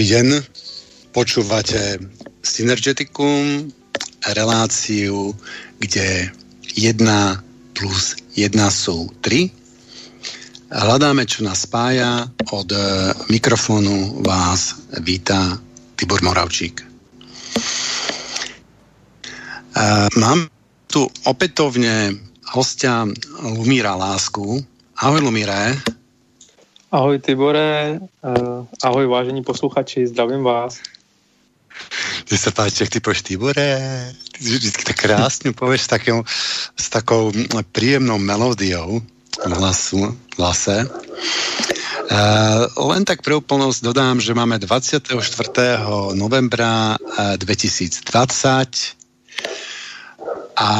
Dobrý deň, počúvate Synergeticum, reláciu, kde 1 plus 1 sú 3. Hľadáme, čo nás spája. Od e, mikrofónu vás víta Tibor Moravčík. E, mám tu opätovne hostia Lumíra Lásku. Ahoj Lumíre. Ahoj Tibore, uh, ahoj vážení posluchači, zdravím vás. Ty sa páči, jak ty povieš Tibore, ty vždycky tak krásne povieš s, s takou príjemnou melódiou v hlasu, hlase. Uh, len tak pre úplnosť dodám, že máme 24. novembra 2020 a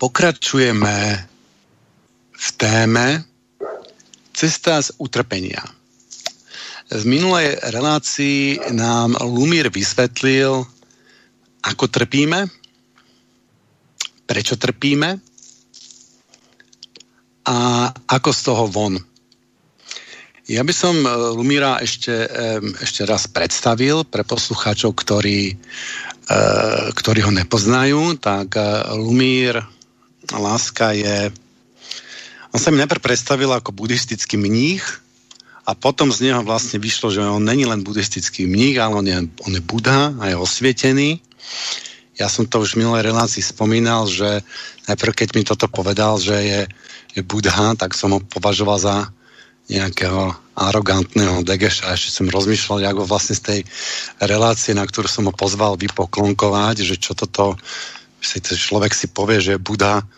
pokračujeme v téme, Cesta z utrpenia. V minulej relácii nám Lumír vysvetlil, ako trpíme, prečo trpíme a ako z toho von. Ja by som eh, Lumíra ešte, ešte raz predstavil pre poslucháčov, ktorí, eh, ktorí ho nepoznajú. Tak eh, Lumír Láska je on sa mi najprv predstavil ako buddhistický mních a potom z neho vlastne vyšlo, že on není len buddhistický mních, ale on je, on je Buddha a je osvietený. Ja som to už v minulej relácii spomínal, že najprv keď mi toto povedal, že je, je Buddha, tak som ho považoval za nejakého arogantného degeša. Ešte som rozmýšľal, ako vlastne z tej relácie, na ktorú som ho pozval vypoklonkovať, že čo toto, že človek si povie, že je Buddha,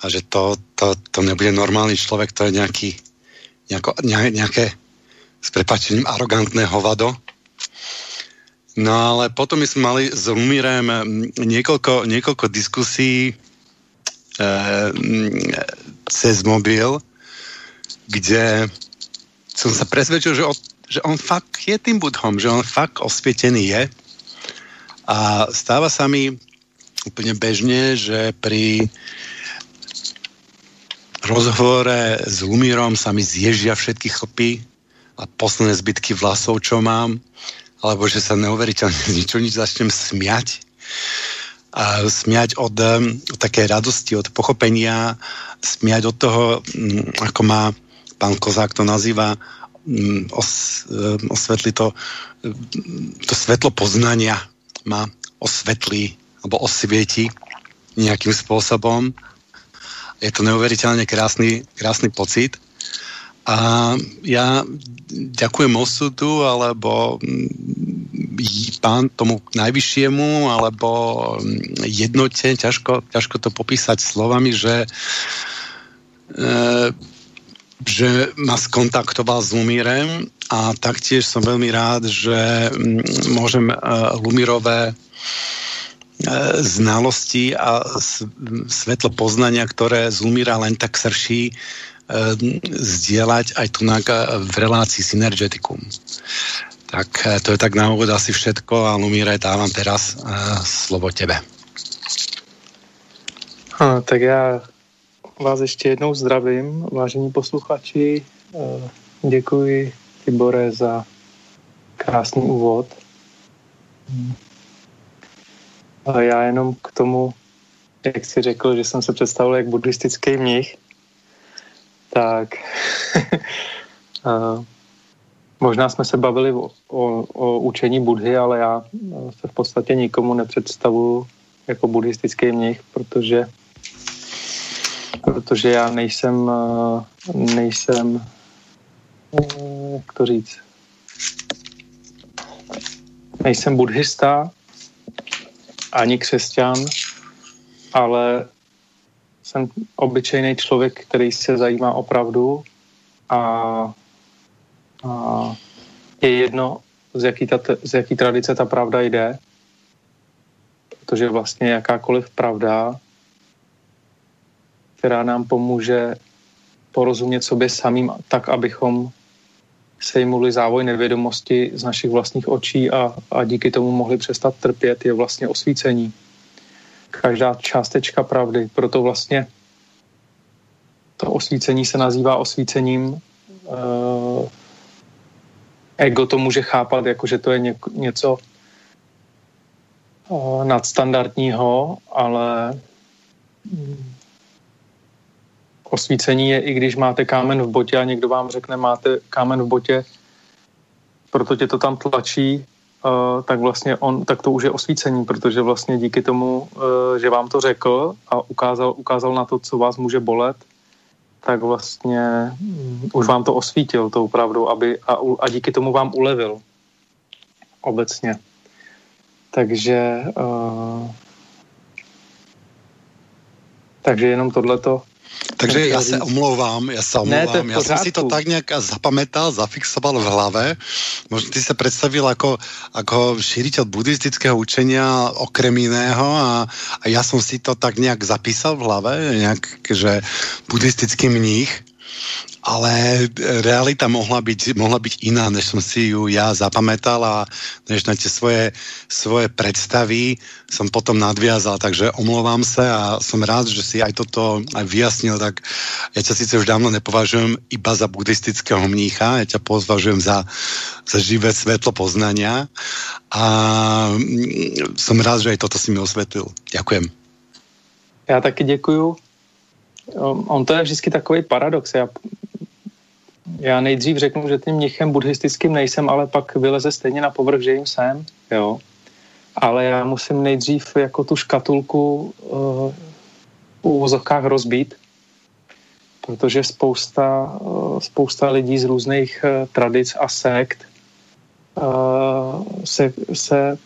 a že to, to, to nebude normálny človek, to je nejaký, nejako, ne, nejaké s prepačením arogantné hovado. No ale potom my sme mali s Lumírem niekoľko, niekoľko diskusí e, cez mobil, kde som sa presvedčil, že, on, že on fakt je tým budhom, že on fakt osvietený je. A stáva sa mi úplne bežne, že pri rozhovore s Lumírom sa mi zježia všetky chlpy a posledné zbytky vlasov, čo mám, alebo že sa neuveriteľne ničo nič začnem smiať. A smiať od, od také radosti, od pochopenia, smiať od toho, mm, ako má pán Kozák to nazýva, mm, os, osvetli to, to svetlo poznania má osvetlí alebo osvieti nejakým spôsobom je to neuveriteľne krásny, krásny pocit. A ja ďakujem osudu, alebo mm, pán tomu najvyššiemu, alebo mm, jednote, ťažko, ťažko to popísať slovami, že, e, že ma skontaktoval s Lumírem a taktiež som veľmi rád, že mm, môžem e, Lumírové znalosti a svetlo poznania, ktoré z Lumíra len tak srší, e, zdieľať aj tu v relácii Synergeticum. Tak e, to je tak na úvod asi všetko a Lumíre dávam teraz slovo tebe. A, tak já vás ještě jednou zdravím, vážení posluchači. Děkuji Tibore za krásný úvod. A já jenom k tomu, jak jsi řekl, že jsem se představil jak buddhistický mnich, tak možná jsme se bavili o, o, o učení Budhy, ale já se v podstatě nikomu nepředstavuji jako buddhistický mnich, protože protože já nejsem nejsem jak to říct nejsem buddhista ani křesťan, ale jsem obyčejný člověk, který se zajímá opravdu a, a je jedno, z jaký, ta, z jaký tradice ta pravda jde, protože vlastně jakákoliv pravda, která nám pomůže porozumět sobě samým tak, abychom sejmuli závoj nevědomosti z našich vlastních očí a, a díky tomu mohli přestat trpět, je vlastně osvícení. Každá částečka pravdy, proto vlastně to osvícení se nazývá osvícením. ego to může chápat jako, že to je něco uh, nadstandardního, ale mm, osvícení je, i když máte kámen v botě a někdo vám řekne, máte kámen v botě, proto tě to tam tlačí, uh, tak vlastně on, tak to už je osvícení, protože vlastně díky tomu, uh, že vám to řekl a ukázal, ukázal na to, co vás může bolet, tak vlastně um, už vám to osvítil tou pravdou aby, a, a díky tomu vám ulevil obecně. Takže uh, takže jenom tohleto takže já se omlouvám, já se omlouvám, ne, já jsem si to tak nějak zapamätal, zafixoval v hlave. Možná ty se představil jako, jako šíritel buddhistického učenia okrem jiného a, a já jsem si to tak nějak zapísal v hlave, nějak, že buddhistický mních ale realita mohla být, mohla být jiná, než jsem si ju já zapamätal a než na tie svoje, svoje predstavy som potom nadviazal, takže omlouvám se a som rád, že si aj toto aj vyjasnil, tak ja ťa sice už dávno nepovažujem iba za buddhistického mnícha, ja ťa považujem za, za živé svetlo poznania a mm, som rád, že aj toto si mi osvetlil. Ďakujem. Já taky děkuju. On to je vždycky takový paradox. Já já nejdřív řeknu, že tím mnichem buddhistickým nejsem, ale pak vyleze stejně na povrch, že jim jsem, jo. Ale já musím nejdřív jako tu škatulku uh, u vozovkách rozbít, protože spousta, uh, spousta lidí z různých uh, tradic a sekt uh, se, se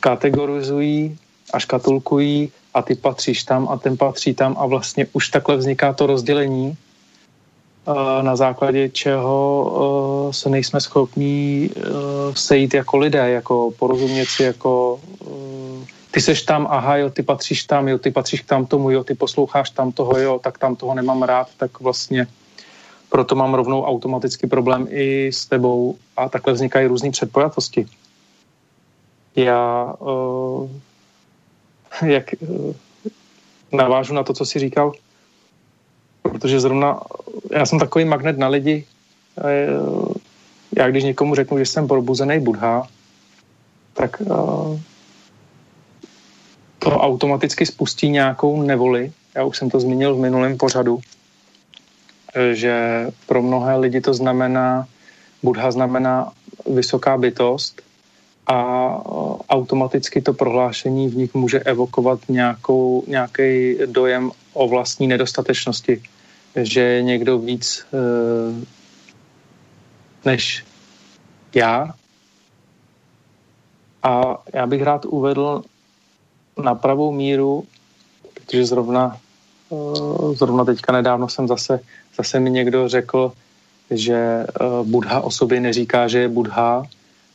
kategorizují a škatulkují a ty patříš tam a ten patří tam a vlastně už takhle vzniká to rozdělení na základě čeho se nejsme schopní sejít jako lidé, jako porozumět si, jako ty seš tam, aha, jo, ty patříš tam, jo, ty patříš k tam tomu, jo, ty posloucháš tam toho, jo, tak tam toho nemám rád, tak vlastně proto mám rovnou automaticky problém i s tebou a takhle vznikají různé předpojatosti. Já, uh, jak uh, navážu na to, co jsi říkal, protože zrovna já jsem takový magnet na lidi. Já když někomu řeknu, že jsem probuzený Budha, tak eh, to automaticky spustí nějakou nevoli. Já už jsem to zmínil v minulém pořadu, eh, že pro mnohé lidi to znamená, Budha znamená vysoká bytost a automaticky to prohlášení v nich může evokovat nějakou, nějaký dojem o vlastní nedostatečnosti že je někdo víc uh, než já. A já bych rád uvedl na pravou míru, protože zrovna, uh, zrovna teďka nedávno jsem zase, zase mi někdo řekl, že uh, Budha o sobě neříká, že je Budha.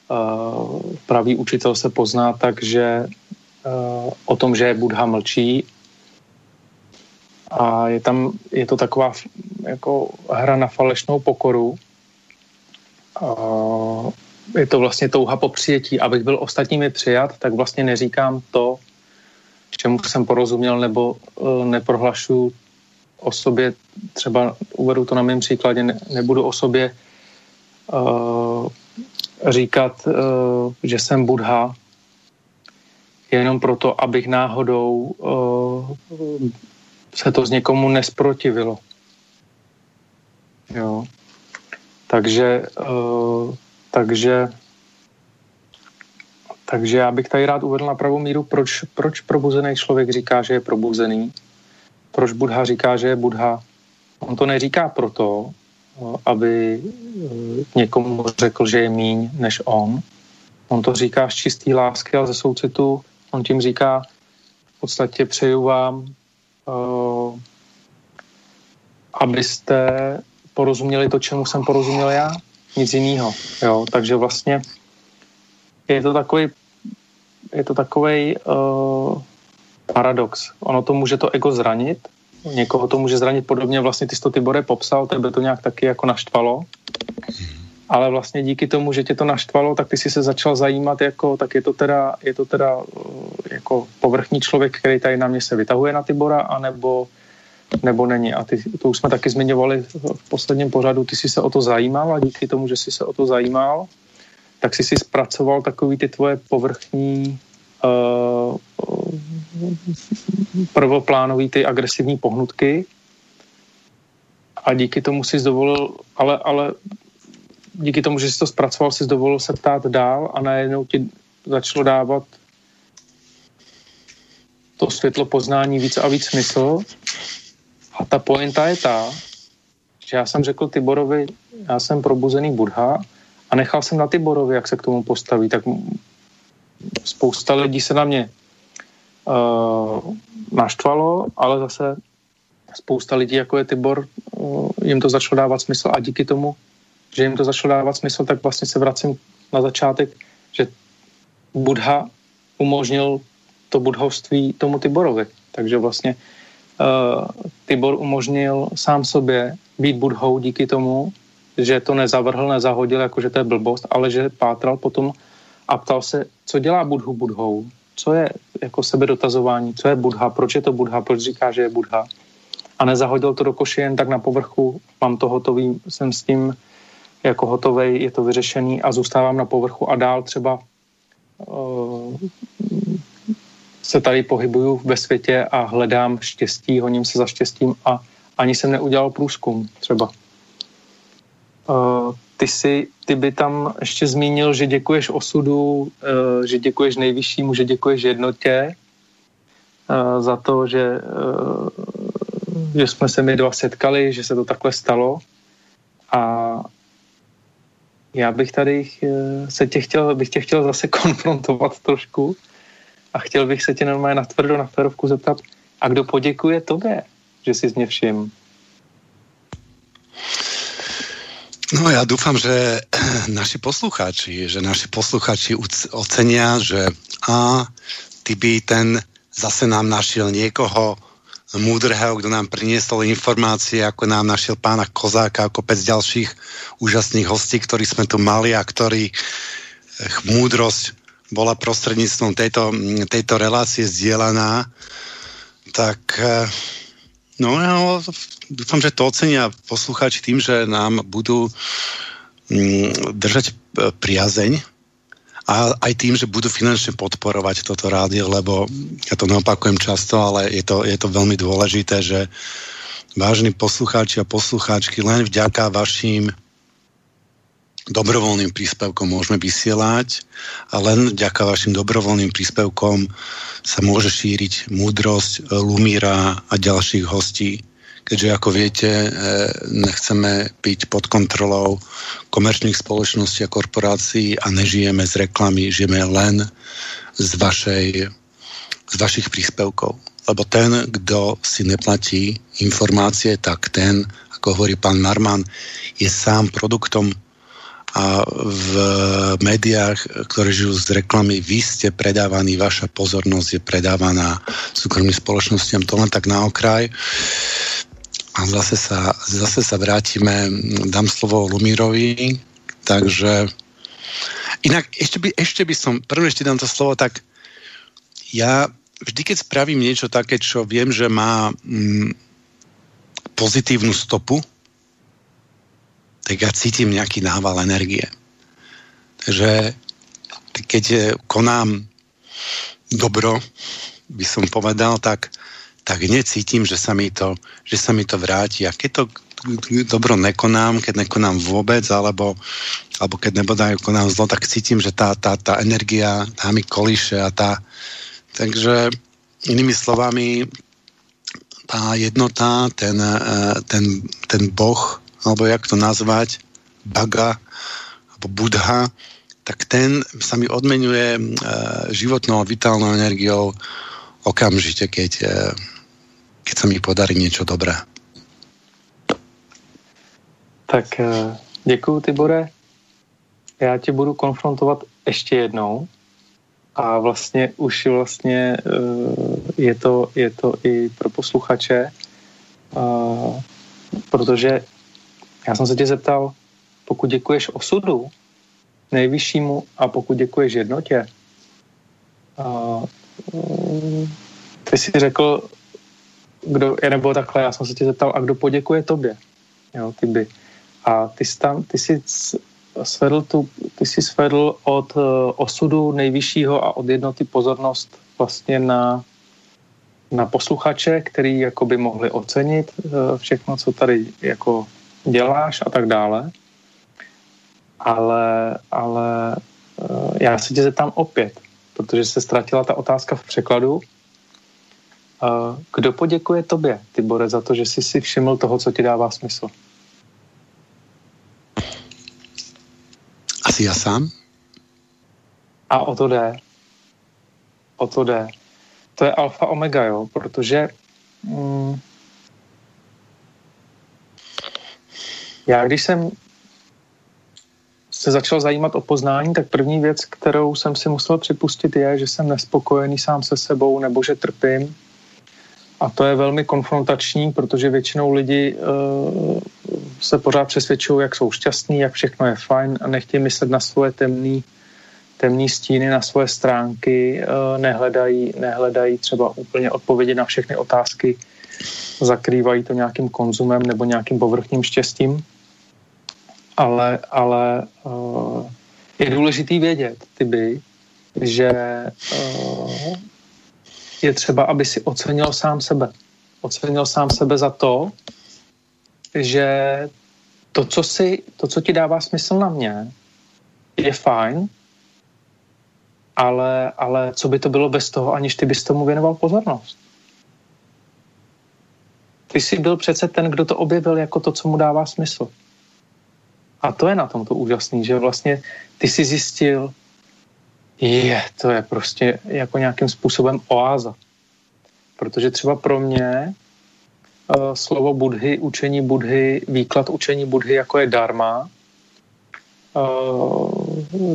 Uh, pravý učitel se pozná tak, že uh, o tom, že Budha mlčí a je tam, je to taková jako hra na falešnou pokoru. A je to vlastně touha po přijetí. Abych byl ostatními přijat, tak vlastně neříkám to, čemu jsem porozuměl, nebo neprohlašuju o sobě, třeba uvedu to na mém příkladě, ne, nebudu o sobě říkat, uh, že jsem Budha, jenom proto, abych náhodou uh, se to z někomu nesprotivilo. Jo. Takže, uh, takže, takže já bych tady rád uvedl na pravou míru, proč, proč probuzený člověk říká, že je probuzený, proč Budha říká, že je Budha. On to neříká proto, aby uh, někomu řekl, že je míň než on. On to říká z čistý lásky a ze soucitu. On tím říká, v podstatě přeju vám uh, abyste porozuměli to, čemu jsem porozuměl já, nic jiného. Jo, takže vlastně je to takový je to takový uh, paradox. Ono to může to ego zranit, někoho to může zranit podobně, vlastně ty jsi to Tibore popsal, tebe to nějak taky jako naštvalo, ale vlastně díky tomu, že tě to naštvalo, tak ty si se začal zajímat jako, tak je to teda, je to teda uh, jako povrchní člověk, který tady na mě se vytahuje na Tibora, anebo nebo není. A ty, to už jsme taky zmiňovali v posledním pořadu, ty jsi se o to zajímal a díky tomu, že jsi se o to zajímal, tak si si zpracoval takový ty tvoje povrchní uh, prvoplánový ty agresivní pohnutky a díky tomu si dovolil, ale, ale díky tomu, že jsi to zpracoval, si dovolil se ptát dál a najednou ti začalo dávat to světlo poznání víc a víc smysl. A ta pointa je ta, že já jsem řekl Tiborovi, já jsem probuzený Budha a nechal jsem na Tiborovi, jak se k tomu postaví, tak spousta lidí se na mě naštvalo, ale zase spousta lidí, jako je Tibor, uh, jim to začalo dávat smysl a díky tomu, že jim to začalo dávat smysl, tak vlastně se vracím na začátek, že Budha umožnil to budhovství tomu Tiborovi. Takže vlastně uh, Tibor umožnil sám sobě být budhou díky tomu, že to nezavrhl, nezahodil, jakože to je blbost, ale že pátral potom a ptal se, co dělá budhu budhou, co je jako sebedotazování, co je budha, proč je to budha, proč říká, že je budha. A nezahodil to do koše jen tak na povrchu, mám to hotový, jsem s tím jako hotovej, je to vyřešený a zůstávám na povrchu a dál třeba uh, se tady pohybuju ve světě a hledám štěstí, honím se za štěstím a ani jsem neudělal průzkum třeba. Uh, ty, si, ty by tam ještě zmínil, že děkuješ osudu, uh, že děkuješ nejvyššímu, že děkuješ jednotě uh, za to, že, uh, že jsme se my dva setkali, že se to takhle stalo. A já bych tady se tě chtěl, bych tě chtěl zase konfrontovat trošku a chtěl bych se tě normálně na tvrdo, na ferovku zeptat, a kdo poděkuje tobě, že jsi mě všim? No ja dúfam, že naši poslucháči, že naši poslucháči ocenia, že a ty by ten zase nám našiel niekoho múdrého, kto nám priniesol informácie, ako nám našiel pána Kozáka, ako pec ďalších úžasných hostí, ktorí sme tu mali a ktorí múdrosť bola prostredníctvom tejto, tejto relácie zdieľaná, tak no, no dúfam, že to ocenia poslucháči tým, že nám budú mm, držať e, priazeň a aj tým, že budú finančne podporovať toto rádio, lebo ja to neopakujem často, ale je to, je to veľmi dôležité, že vážni poslucháči a poslucháčky len vďaka vašim dobrovoľným príspevkom môžeme vysielať a len vďaka vašim dobrovoľným príspevkom sa môže šíriť múdrosť Lumíra a ďalších hostí keďže ako viete, eh, nechceme byť pod kontrolou komerčných spoločností a korporácií a nežijeme z reklamy, žijeme len z, vašej, z vašich príspevkov. Lebo ten, kdo si neplatí informácie, tak ten, ako hovorí pán Narman, je sám produktom a v médiách, ktoré žijú z reklamy, vy ste predávaní, vaša pozornosť je predávaná súkromným spoločnostiam. To len tak na okraj a zase sa, zase sa vrátime, dám slovo Lumírovi, takže inak ešte by, ešte by som, prvé ešte dám to slovo, tak ja vždy, keď spravím niečo také, čo viem, že má mm, pozitívnu stopu, tak ja cítim nejaký nával energie. Takže keď konám dobro, by som povedal, tak tak necítim, že sa mi to, že sa mi to vráti. A keď to dobro nekonám, keď nekonám vôbec, alebo, alebo keď nebodaj konám zlo, tak cítim, že tá, tá, tá energia tá mi kolíše a tá... Takže inými slovami, tá jednota, ten, eh, ten, ten boh, alebo jak to nazvať, baga, alebo budha, tak ten sa mi odmenuje e, životnou vitálnou energiou okamžite, keď, e, keď sa mi podarí niečo dobré. Tak eh, děkuji, Tibore. Já tě budu konfrontovat ještě jednou. A vlastně už vlastně eh, je to, je to i pro posluchače, eh, protože já jsem se tě zeptal, pokud děkuješ osudu nejvyššímu a pokud děkuješ jednotě, ty jsi řekl, kdo, nebo takhle, já jsem se tě zeptal, a kdo poděkuje tobě, jo, ty by. A ty jsi tam, ty jsi svedl tu Ty jsi svedl od uh, osudu nejvyššího a od jednoty pozornost vlastně na, na posluchače, který jako by mohli ocenit uh, všechno, co tady jako děláš a tak dále. Ale, ale uh, já se tě zeptám opět, protože se ztratila ta otázka v překladu. Kdo poděkuje tobě, Tibore, za to, že jsi si všiml toho, co ti dává smysl? Asi já sám. A o to jde. O to jde. To je alfa omega, jo, protože mm, já když jsem se začal zajímat o poznání, tak první věc, kterou jsem si musel připustit, je, že jsem nespokojený sám se sebou nebo že trpím. A to je velmi konfrontační, protože většinou lidi uh, se pořád přesvědčují, jak jsou šťastní, jak všechno je fajn a nechtějí myslet na svoje temné temný stíny, na svoje stránky, uh, nehledají, nehledají třeba úplně odpovědi na všechny otázky, zakrývají to nějakým konzumem nebo nějakým povrchním štěstím ale, ale uh, je důležitý vědět, ty že uh, je třeba, aby si ocenil sám sebe. Ocenil sám sebe za to, že to, co, si, to, co ti dává smysl na mě, je fajn, ale, ale co by to bylo bez toho, aniž ty bys tomu věnoval pozornost? Ty jsi byl přece ten, kdo to objevil jako to, co mu dává smysl. A to je na tom to úžasný, že vlastně ty si zjistil, je, to je prostě jako nějakým způsobem oáza. Protože třeba pro mě uh, slovo budhy, učení budhy, výklad učení budhy jako je dharma. Uh,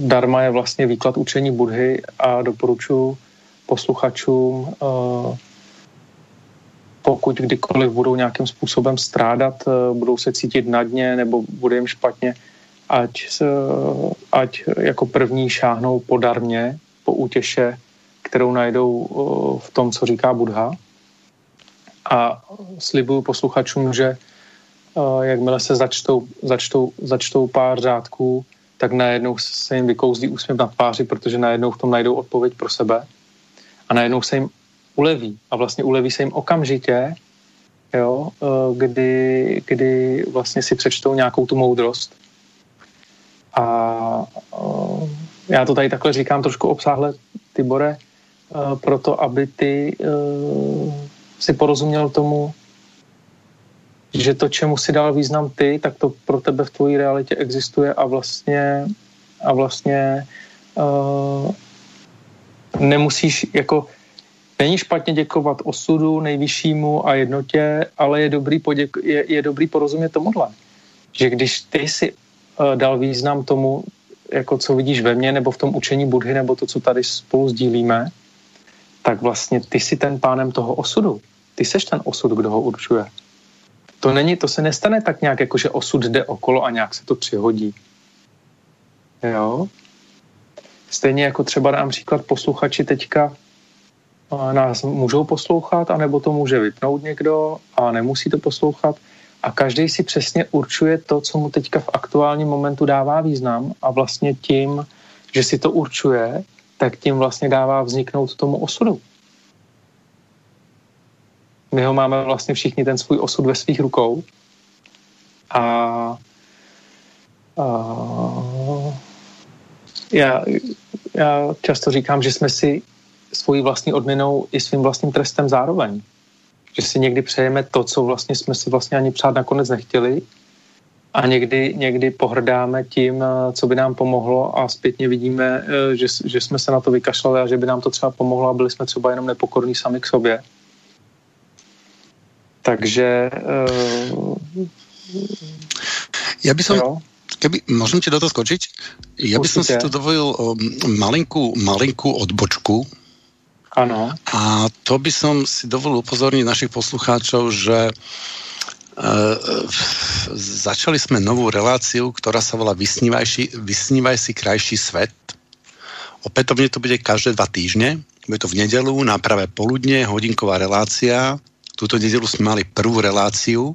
dharma je vlastně výklad učení budhy a doporučuji posluchačům uh, pokud kdykoliv budou nějakým způsobem strádat, eh, budou se cítit na dně nebo bude jim špatně, ať, ať jako první šáhnou po darmě, po útěše, kterou najdou eh, v tom, co říká Budha. A slibuju posluchačům, že eh, jakmile se začtou, začtou, začtou pár řádků, tak najednou se jim vykouzlí úsměv na tváři, protože najednou v tom najdou odpověď pro sebe a najednou se jim uleví. A vlastně uleví se jim okamžitě, jo, eh, kdy, kdy vlastně si přečtou nějakou tu moudrost. A eh, já to tady takhle říkám trošku obsáhle, Tibore, eh, proto, aby ty si porozuměl tomu, že to, čemu si dal význam ty, tak to pro tebe v tvojí realitě existuje a vlastně a vlastně uh, nemusíš jako Není špatně děkovat osudu nejvyššímu a jednotě, ale je dobrý, poděk- je, je dobrý porozumět tomuhle. Že když ty si uh, dal význam tomu, jako co vidíš ve mně, nebo v tom učení Budhy, nebo to, co tady spolu sdílíme, tak vlastně ty jsi ten pánem toho osudu. Ty seš ten osud, kdo ho určuje. To není, to se nestane tak nějak, jako že osud jde okolo a nějak se to přihodí. Jo? Stejně jako třeba dám příklad posluchači teďka nás můžou poslouchat, anebo to může vypnout někdo a nemusí to poslouchat. A každý si přesně určuje to, co mu teďka v aktuálním momentu dává význam a vlastně tím, že si to určuje, tak tím vlastně dává vzniknout tomu osudu. My ho máme vlastně všichni ten svůj osud ve svých rukou a, a já, já často říkám, že jsme si svojí vlastní odměnou i svým vlastním trestem zároveň. Že si někdy přejeme to, co vlastně jsme si vlastně ani přát nakonec nechtěli a někdy, někdy pohrdáme tím, eh, co by nám pomohlo a zpětně vidíme, eh, že, že jsme se na to vykašlali a že by nám to třeba pomohlo a byli jsme třeba jenom nepokorní sami k sobě. Takže... Uh, Já bych som, keby, môžem ti do toho skočiť? Ja by som si tu dovolil um, malinkú, malinkú odbočku ano. A to by som si dovolil upozorniť našich poslucháčov, že e, začali sme novú reláciu, ktorá sa volá Vysnívaj si, Vysnívaj si krajší svet. Opätovne to bude každé dva týždne. Bude to v nedelu na pravé poludne, hodinková relácia. Túto nedelu sme mali prvú reláciu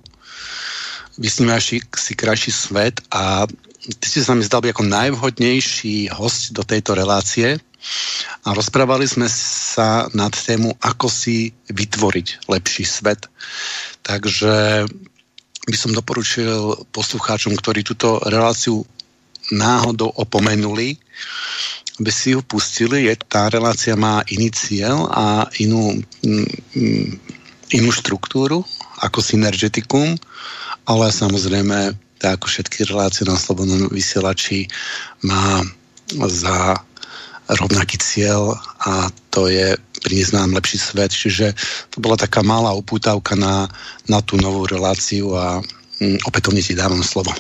Vysnívaj si, krajší svet a ty si sa mi zdal byť ako najvhodnejší host do tejto relácie a rozprávali sme sa nad tému, ako si vytvoriť lepší svet. Takže by som doporučil poslucháčom, ktorí túto reláciu náhodou opomenuli, aby si ju pustili. Je, tá relácia má iný cieľ a inú, mm, inú štruktúru ako synergetikum, ale samozrejme, tak ako všetky relácie na slobodnom vysielači, má za rovnaký cieľ a to je priniesť nám lepší svet. Čiže to bola taká malá upútavka na, na tú novú reláciu a mm, opätovne ti dávam slovo.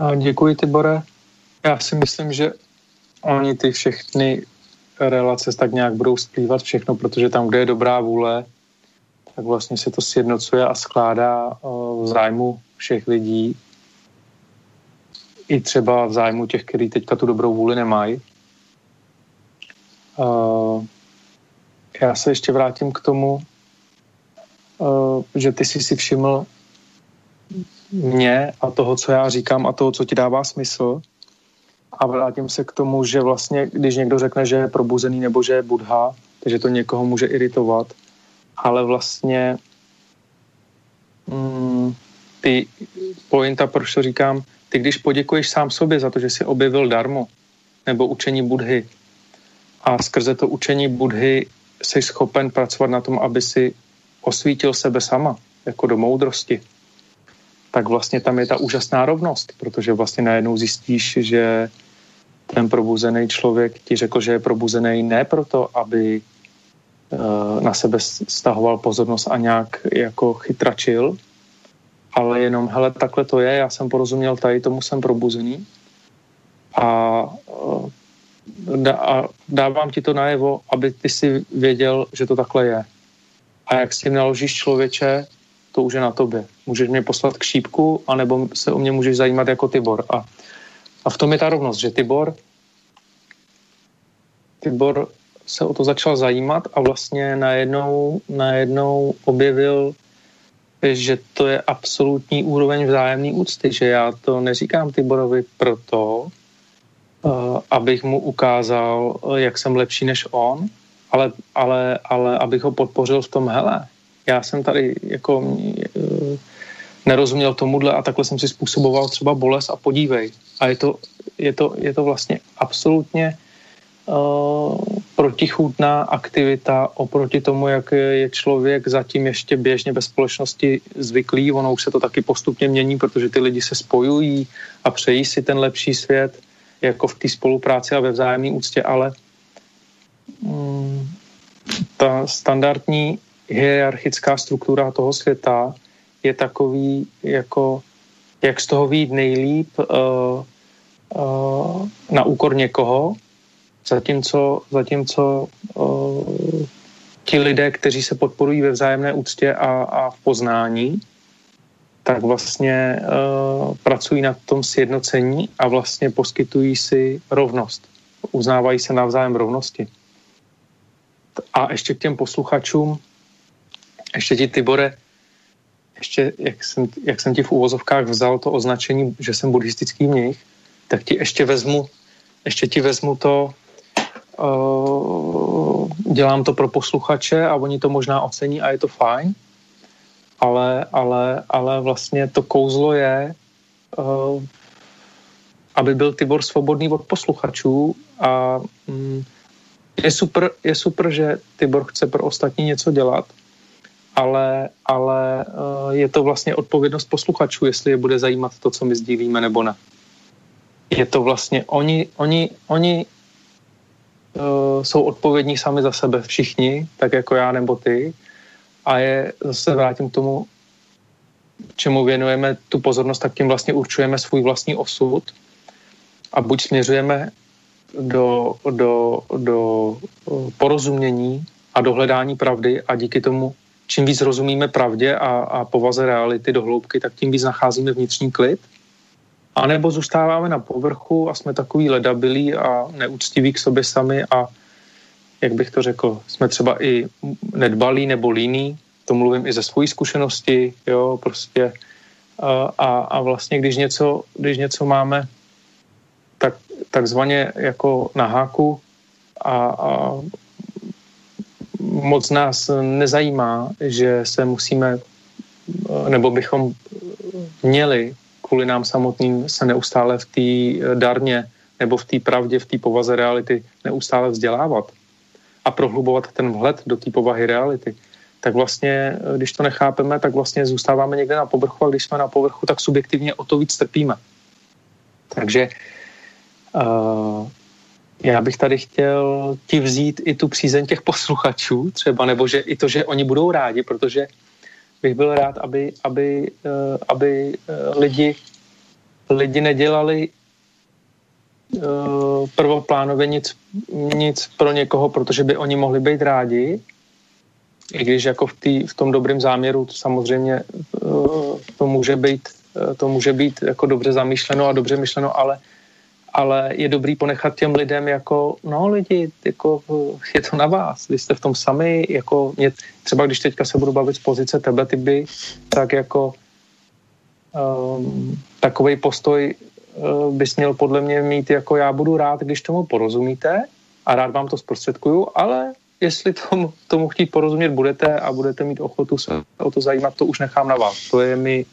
A děkuji, Tibore. Já si myslím, že oni ty všechny relace tak nějak budou splývat všechno, protože tam, kde je dobrá vůle, tak vlastně se to sjednocuje a skládá v zájmu všech lidí, i třeba v zájmu těch, kteří teďka tu dobrou vůli nemají. Uh, já se ještě vrátím k tomu, uh, že ty jsi si všiml mě a toho, co já říkám a toho, co ti dává smysl. A vrátím se k tomu, že vlastně, když někdo řekne, že je probuzený nebo že je budha, takže to někoho může iritovat, ale vlastně mm, ty pointa, proč to říkám, ty když poděkuješ sám sobě za to, že jsi objevil darmo nebo učení budhy a skrze to učení budhy jsi schopen pracovat na tom, aby si osvítil sebe sama, jako do moudrosti, tak vlastně tam je ta úžasná rovnost, protože vlastně najednou zjistíš, že ten probuzený člověk ti řekl, že je probuzený ne proto, aby uh, na sebe stahoval pozornost a nějak jako chytračil, ale jenom, hele, takhle to je, já jsem porozuměl tady, tomu jsem probuzený. A, uh, a dávám ti to najevo, aby ty si věděl, že to takhle je. A jak s tím naložíš člověče, to už je na tobě. Můžeš mě poslat k šípku, anebo se o mě můžeš zajímat jako Tibor. A, a v tom je ta rovnost, že Tibor, Tibor se o to začal zajímat a vlastně najednou, najednou objevil, že to je absolutní úroveň vzájemné úcty, že já to neříkám Tiborovi proto, abych mu ukázal, jak jsem lepší než on, ale, ale, ale abych ho podpořil v tom, hele, já jsem tady jako eh, nerozuměl tomuhle a takhle jsem si způsoboval třeba bolest a podívej. A je to, je to, je to vlastně absolutně uh, protichůdná aktivita oproti tomu, jak je člověk zatím ještě běžně ve společnosti zvyklý. Ono už se to taky postupně mění, protože ty lidi se spojují a přejí si ten lepší svět jako v té spolupráci a ve vzájemné úctě, ale um, ta standardní hierarchická struktura toho světa je takový, jako jak z toho výjít nejlíp uh, uh, na úkor někoho, zatímco, zatímco uh, ti lidé, kteří se podporují ve vzájemné úctě a, a v poznání, tak vlastně uh, pracují na tom sjednocení a vlastně poskytují si rovnost. Uznávají se navzájem rovnosti. A ještě k těm posluchačům, ještě ti, Tibore, ještě, jak jsem, jak jsem ti v úvozovkách vzal to označení, že jsem buddhistický mnich, tak ti ještě vezmu, ještě ti vezmu to, uh, dělám to pro posluchače a oni to možná ocení a je to fajn, ale, ale, ale vlastně to kouzlo je, uh, aby byl Tibor svobodný od posluchačů a um, je super, je super, že Tibor chce pro ostatní něco dělat, ale, ale eh, je to vlastně odpovědnost posluchačů, jestli je bude zajímat to, co my sdílíme, nebo ne. Je to vlastně, oni, oni, oni uh, jsou odpovědní sami za sebe všichni, tak jako já nebo ty. A je, zase vrátím k tomu, čemu věnujeme tu pozornost, tak tím vlastně určujeme svůj vlastní osud a buď směřujeme do, do, do eh, porozumění a do hledání pravdy a díky tomu čím víc rozumíme pravdě a, a povaze reality do hloubky, tak tím víc nacházíme vnitřní klid. A nebo zůstáváme na povrchu a jsme takový ledabilí a neúctiví k sobě sami a jak bych to řekl, jsme třeba i nedbalí nebo líní, to mluvím i ze své zkušenosti, jo, prostě. A, a vlastně když něco, když něco máme tak, takzvaně jako na háku a, a moc nás nezajímá, že se musíme, nebo bychom měli kvůli nám samotným se neustále v té darně nebo v té pravdě, v té povaze reality neustále vzdělávat a prohlubovat ten vhled do té povahy reality, tak vlastně, když to nechápeme, tak vlastně zůstáváme někde na povrchu a když jsme na povrchu, tak subjektivně o to víc trpíme. Takže uh, já bych tady chtěl ti vzít i tu přízeň těch posluchačů třeba, nebo že i to, že oni budou rádi, protože bych byl rád, aby, aby, uh, aby lidi, lidi nedělali prvoplánově nic, nic pro někoho, protože by oni mohli být rádi, i když jako v, tý, v tom dobrém záměru to samozřejmě uh, to může být, uh, to může být jako dobře zamýšleno a dobře myšleno, ale ale je dobrý ponechat těm lidem jako, no lidi, jako je to na vás, vy jste v tom sami, jako mě, třeba když teďka se budu bavit z pozice tebe, ty by, tak jako um, takový postoj bys měl podle mě mít jako já budu rád, když tomu porozumíte a rád vám to zprostředkuju, ale jestli tomu, tomu chtít porozumět budete a budete mít ochotu se o to zajímat, to už nechám na vás. To je mi,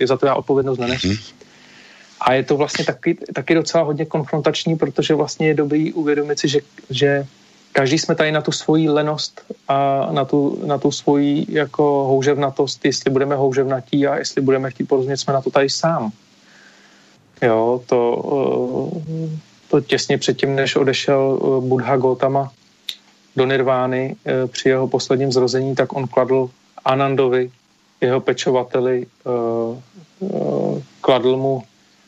je za to já odpovědnost nenesu. Mm-hmm. A je to vlastně taky, taky docela hodně konfrontační, protože vlastně je dobrý uvědomit si, že, že každý jsme tady na tu svoji lenost a na tu, na tu svoji jako houževnatost, jestli budeme houževnatí a jestli budeme chtít porozumět, jsme na to tady sám. Jo, to, eh, to těsně předtím, než odešel eh, Buddha Gotama do Nirvány eh, při jeho posledním zrození, tak on kladl Anandovi, jeho pečovateli, kladl mu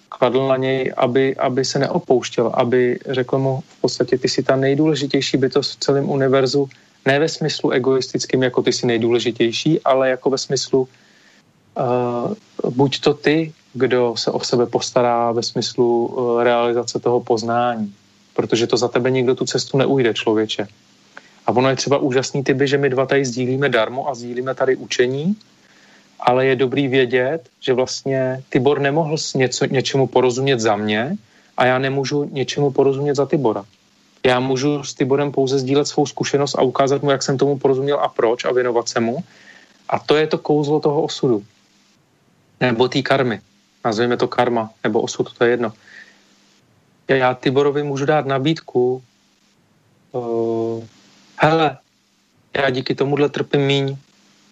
kladl na něj, aby, aby se neopouštěl, aby řekl mu v podstatě, ty jsi ta nejdůležitější bytost v celém univerzu, ne ve smyslu egoistickým, jako ty jsi nejdůležitější, ale jako ve smyslu uh, buď to ty, kdo se o sebe postará ve smyslu uh, realizace toho poznání, protože to za tebe nikdo tu cestu neujde, člověče. A ono je třeba úžasný tyby, že my dva tady sdílíme darmo a sdílíme tady učení, ale je dobrý vědět, že vlastně Tibor nemohl něco, něčemu porozumět za mě a já nemůžu něčemu porozumět za Tibora. Já můžu s Tiborem pouze sdílet svou zkušenost a ukázat mu, jak jsem tomu porozuměl a proč a věnovat se mu. A to je to kouzlo toho osudu. Nebo té karmy. Nazveme to karma, nebo osud, to je jedno. Já Tiborovi můžu dát nabídku, uh, hele, já díky tomuhle trpím míň,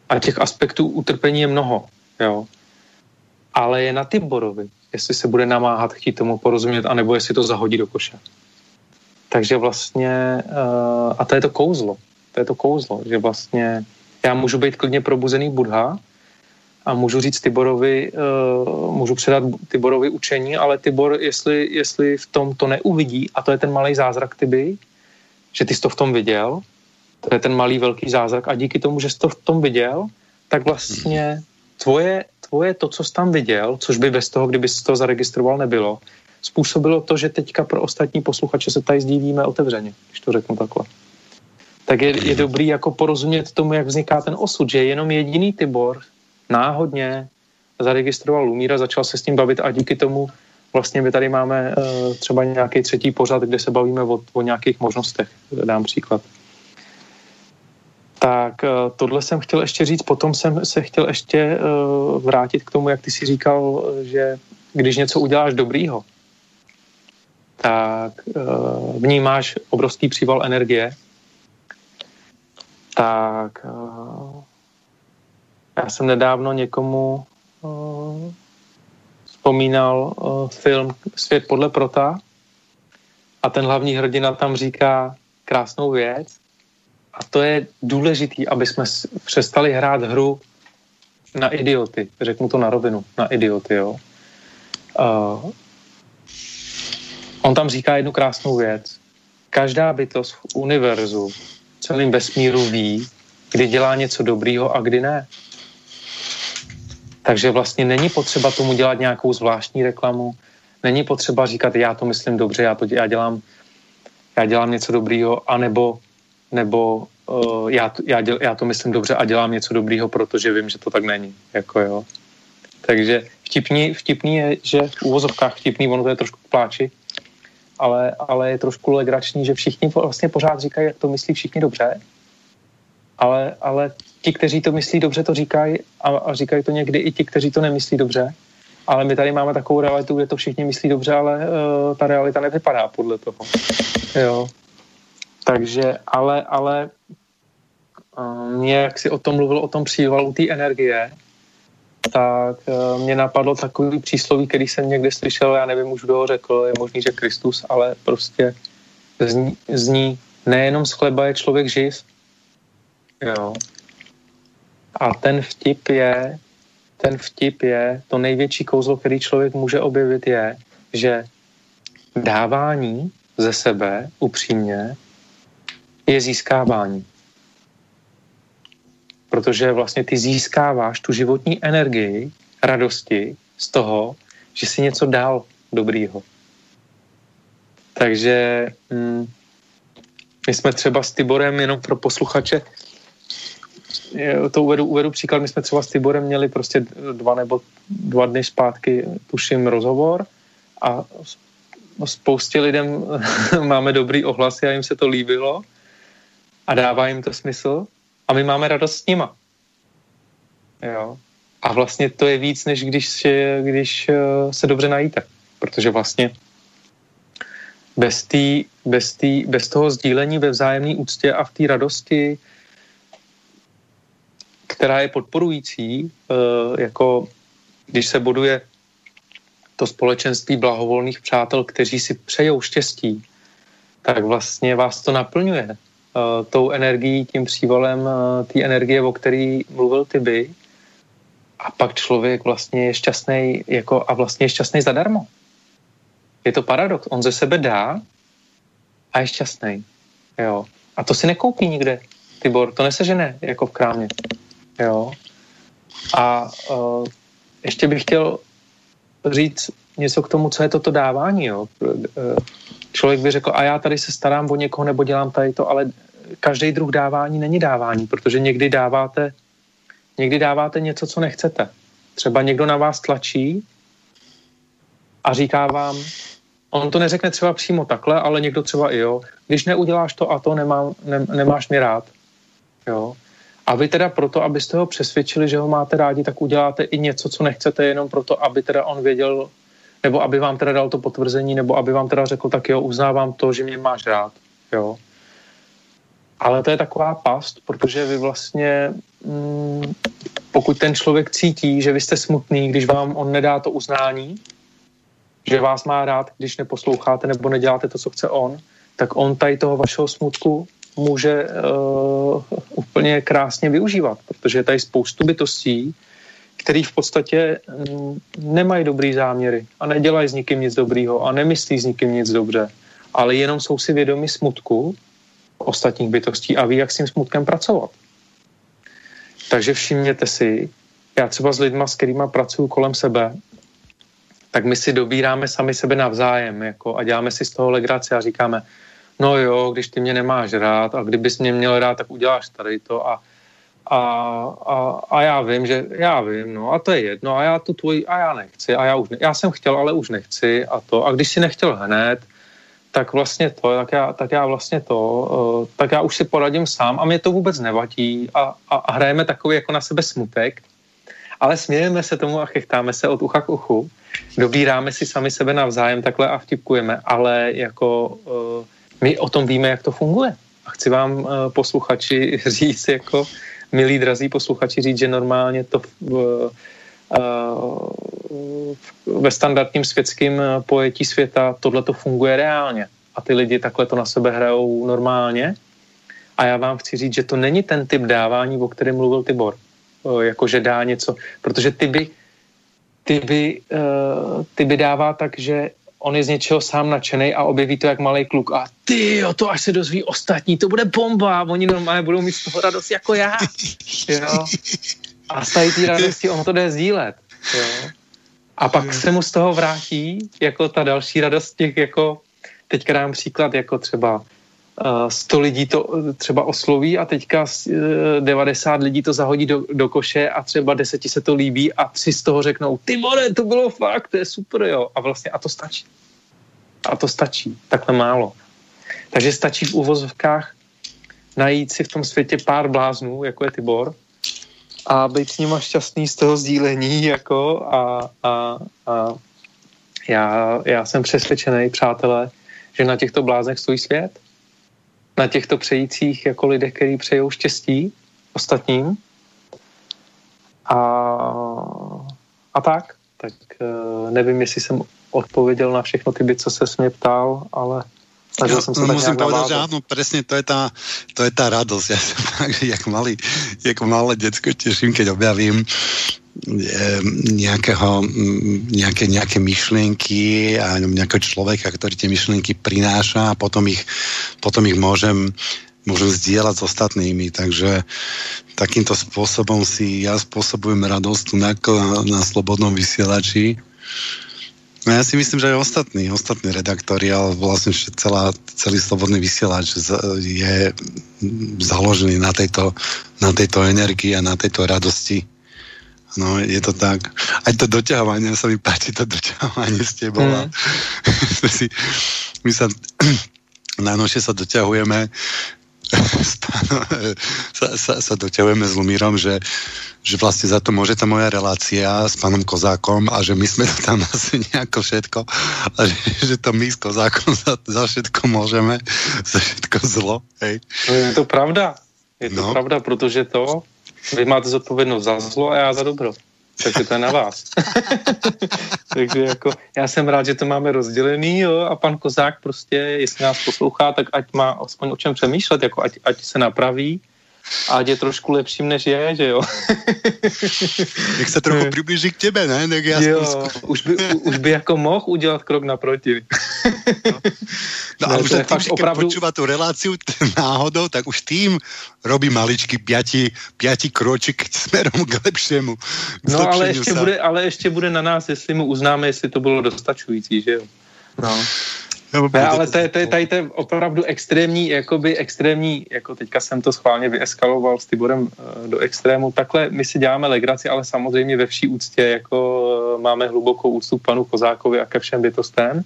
a těch aspektů utrpení je mnoho, jo. Ale je na Tiborovi, jestli se bude namáhat chtít tomu porozumět, anebo jestli to zahodí do koše. Takže vlastně, uh, a to je to kouzlo, to je to kouzlo, že vlastně já můžu být klidně probuzený Budha a můžu říct Tiborovi, uh, můžu předat Tiborovi učení, ale Tibor, jestli, jestli v tom to neuvidí, a to je ten malý zázrak Tiby, že ty jsi to v tom viděl, to je ten malý velký zázrak a díky tomu, že jsi to v tom viděl, tak vlastně tvoje, tvoje to, co jsi tam viděl, což by bez toho, kdyby jsi to zaregistroval, nebylo, způsobilo to, že teďka pro ostatní posluchače se tady sdívíme otevřeně, když to řeknu takhle. Tak je, je dobrý jako porozumět tomu, jak vzniká ten osud, že jenom jediný Tibor náhodně zaregistroval Lumíra, začal se s tím bavit a díky tomu vlastně my tady máme uh, třeba nějaký třetí pořad, kde se bavíme o, o nějakých možnostech, dám příklad. Tak eh, tohle jsem chtěl ještě říct, potom jsem se chtěl ještě eh, vrátit k tomu, jak ty si říkal, že když něco uděláš dobrýho, tak vnímáš obrovský příval energie, tak já jsem nedávno někomu vzpomínal film Svět podle Prota a ten hlavní hrdina tam říká krásnou věc, a to je důležitý, aby jsme přestali hrát hru na idioty. Řeknu to na rovinu, na idioty, jo. Uh, on tam říká jednu krásnou věc. Každá bytost v univerzu, v celém vesmíru ví, kdy dělá něco dobrýho a kdy ne. Takže vlastně není potřeba tomu dělat nějakou zvláštní reklamu, není potřeba říkat, já to myslím dobře, já, to, já, dělám, já dělám něco dobrýho, anebo nebo uh, já, já, děl, já to myslím dobře a dělám něco dobrýho, protože vím, že to tak není. Jako jo. Takže vtipný, vtipný je, že v úvozovkách vtipný, ono to je trošku pláči, ale, ale je trošku legrační, že všichni vlastně pořád říkají, jak to myslí všichni dobře, ale, ale ti, kteří to myslí dobře, to říkají a, a říkají to někdy i ti, kteří to nemyslí dobře. Ale my tady máme takovou realitu, kde to všichni myslí dobře, ale uh, ta realita nevypadá podle toho. Jo. Takže, ale, ale um, jak si o tom mluvil, o tom přívalu té energie, tak uh, mě napadlo takový přísloví, který jsem někde slyšel, já nevím už, kdo ho řekl, je možný, že Kristus, ale prostě zní, zní nejenom z chleba je člověk živ, jo. A ten vtip je, ten vtip je, to největší kouzlo, který člověk může objevit je, že dávání ze sebe upřímně je získávání. Protože vlastně ty získáváš tu životní energii, radosti z toho, že si něco dal dobrýho. Takže hm, my jsme třeba s Tiborem, jenom pro posluchače, to uvedu, uvedu příklad, my jsme třeba s Tiborem měli prostě dva nebo dva dny zpátky, tuším, rozhovor a spoustě lidem máme dobrý ohlasy a jim se to líbilo a dává jim to smysl a my máme radost s nima. Jo. A vlastně to je víc, než když, když eh, se dobře najíte. Protože vlastně bez, tý, bez, tý, bez toho sdílení ve vzájemné úctě a v té radosti, která je podporující, eh, jako když se buduje to společenství blahovolných přátel, kteří si přejou štěstí, tak vlastně vás to naplňuje uh, tou energií, tím přívalem uh, té energie, o který mluvil ty by. A pak člověk vlastně je šťastný jako, a vlastně je šťastný zadarmo. Je to paradox. On ze sebe dá a je šťastný. Jo. A to si nekoupí nikde, Tibor. To nesežene jako v krámě. Jo. A uh, ještě bych chtěl říct něco k tomu, co je toto dávání. Jo. Člověk by řekl, a já tady se starám o někoho nebo dělám tady to, ale každý druh dávání není dávání, protože někdy dáváte, někdy dáváte něco, co nechcete. Třeba někdo na vás tlačí a říká vám, on to neřekne třeba přímo takhle, ale někdo třeba i jo, když neuděláš to a to, nemá, ne, nemáš mě rád. Jo. A vy teda proto, abyste ho přesvědčili, že ho máte rádi, tak uděláte i něco, co nechcete, jenom proto, aby teda on věděl, nebo aby vám teda dal to potvrzení, nebo aby vám teda řekl, tak jo, uznávám to, že mě máš rád. Jo. Ale to je taková past, protože vy vlastně, mm, pokud ten člověk cítí, že vy jste smutný, když vám on nedá to uznání, že vás má rád, když neposloucháte nebo neděláte to, co chce on, tak on tady toho vašeho smutku může uh, úplně krásně využívat, protože je tady spoustu bytostí, který v podstatě um, nemají dobrý záměry a nedělají s nikým nic dobrýho a nemyslí s nikým nic dobře, ale jenom jsou si vědomi smutku ostatních bytostí a ví, jak s tím smutkem pracovat. Takže všimněte si, já třeba s lidma, s kterými pracuju kolem sebe, tak my si dobíráme sami sebe navzájem jako, a děláme si z toho legraci a říkáme, no jo, když ty mě nemáš rád a kdybys mě měl rád, tak uděláš tady to a, a, a, a já vím, že já vím, no a to je jedno a já tu tvůj, a já nechci a já už ne, já jsem chtěl, ale už nechci a to a když si nechtěl hned, tak vlastně to, tak já, tak já vlastně to, uh, tak já už si poradím sám a mě to vůbec nevadí a, a, a hrajeme takový jako na sebe smutek, ale smějeme se tomu a chechtáme se od ucha k uchu, dobíráme si sami sebe navzájem takhle a vtipkujeme, ale jako uh, my o tom víme, jak to funguje. A chci vám uh, posluchači říct, jako milí drazí posluchači, říct, že normálně to v, uh, ve standardním světském pojetí světa tohle to funguje reálně. A ty lidi takhle to na sebe hrajou normálně. A já vám chci říct, že to není ten typ dávání, o kterém mluvil Tibor. Jako, že dá něco, protože ty by, ty by, ty by dává tak, že on je z něčeho sám nadšený a objeví to jak malý kluk a ty jo, to až se dozví ostatní, to bude bomba, oni normálně budou mít z toho radost jako já. Jo? A z tady té radosti on to jde sdílet. Jo? A pak se mu z toho vrátí jako ta další radost těch jako, teďka dám příklad, jako třeba 100 lidí to třeba osloví a teďka 90 lidí to zahodí do, do koše a třeba 10 se to líbí a tři z toho řeknou, ty vole, to bylo fakt, to je super, jo. A vlastně a to stačí. A to stačí, takhle málo. Takže stačí v uvozovkách najít si v tom světě pár bláznů, jako je Tibor, a být s nima šťastný z toho sdílení, jako a, a, a já, já jsem přesvědčený, přátelé, že na těchto bláznech stojí svět. Na těchto přejících jako lidé, kteří přejou štěstí ostatním. A, a tak. Tak eh, nevím, jestli jsem odpověděl na všechno ty co se mě ptal, ale Som sa no, musím povedať, že áno, presne to je tá, to je tá radosť. Ja sa jak, malý, jak malé detsko teším, keď objavím nejakého, nejaké, nejaké myšlienky a nejakého človeka, ktorý tie myšlienky prináša a potom ich, potom ich môžem, môžem zdieľať s ostatnými. Takže takýmto spôsobom si ja spôsobujem radosť tu na, na Slobodnom vysielači No ja si myslím, že aj ostatní, ostatní redaktori, ale vlastne celá, celý slobodný vysielač je založený na tejto, na tejto energii a na tejto radosti. No, je to tak. Aj to doťahovanie, sa mi páči to doťahovanie s tebou. Mm. my sa najnovšie sa doťahujeme sa, sa, sa doťahujeme s Lumírom, že, že vlastne za to môže tá moja relácia s pánom Kozákom a že my sme to tam asi nejako všetko a že, že to my s Kozákom za, za všetko môžeme, za všetko zlo. Hej. No je to pravda. Je to no. pravda, protože to, vy máte zodpovědnost za zlo a já za dobro takže to je na vás. takže jako, já jsem rád, že to máme rozdělený jo, a pan Kozák prostě, jestli nás poslouchá, tak ať má aspoň o čem přemýšlet, jako ať, ať se napraví ať je trošku lepším, než je, že jo. Jak se trochu přiblíží k tebe, ne? Tak já jo, už by, už by jako mohl udělat krok naproti. no. no a už tým, fakt opravdu... počúva tu reláciu náhodou, tak už tým robí maličky piati, piati kročik směrem k lepšímu. K no ale ještě, bude, ale ještě bude na nás, jestli mu uznáme, jestli to bylo dostačující, že jo. No. Ne, ale to je, to je, tady to je opravdu extrémní, jakoby extrémní, jako teďka jsem to schválně vyeskaloval s Tiborem uh, do extrému, takhle my si děláme legraci, ale samozřejmě ve vší úctě, jako uh, máme hlubokou úctu k panu Kozákovi a ke všem bytostem,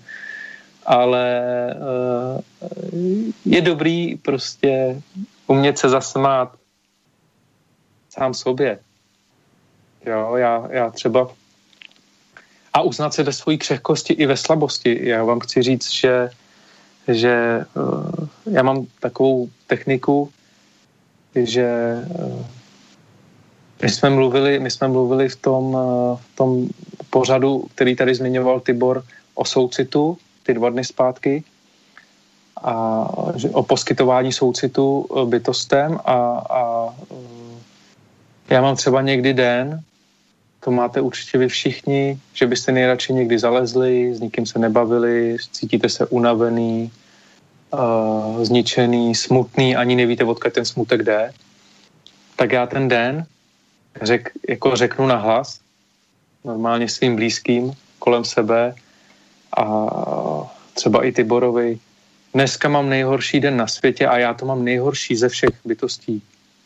ale uh, je dobrý prostě umět se zasmát sám sobě. Jo, já, já třeba a uznat se ve své křehkosti i ve slabosti. Já vám chci říct, že, že uh, já mám takovou techniku, že uh, my jsme mluvili, my jsme mluvili v tom, uh, v tom pořadu, který tady zmiňoval Tibor, o soucitu, ty dva dny zpátky, a že, o poskytování soucitu bytostem a, a já mám třeba někdy den, to máte určitě vy všichni, že byste nejradši někdy zalezli, s nikým se nebavili, cítíte se unavený, uh, zničený, smutný, ani nevíte, odkud ten smutek jde, tak já ten den řek, jako řeknu na hlas, normálně svým blízkým kolem sebe a třeba i Tiborovi, dneska mám nejhorší den na světě a já to mám nejhorší ze všech bytostí.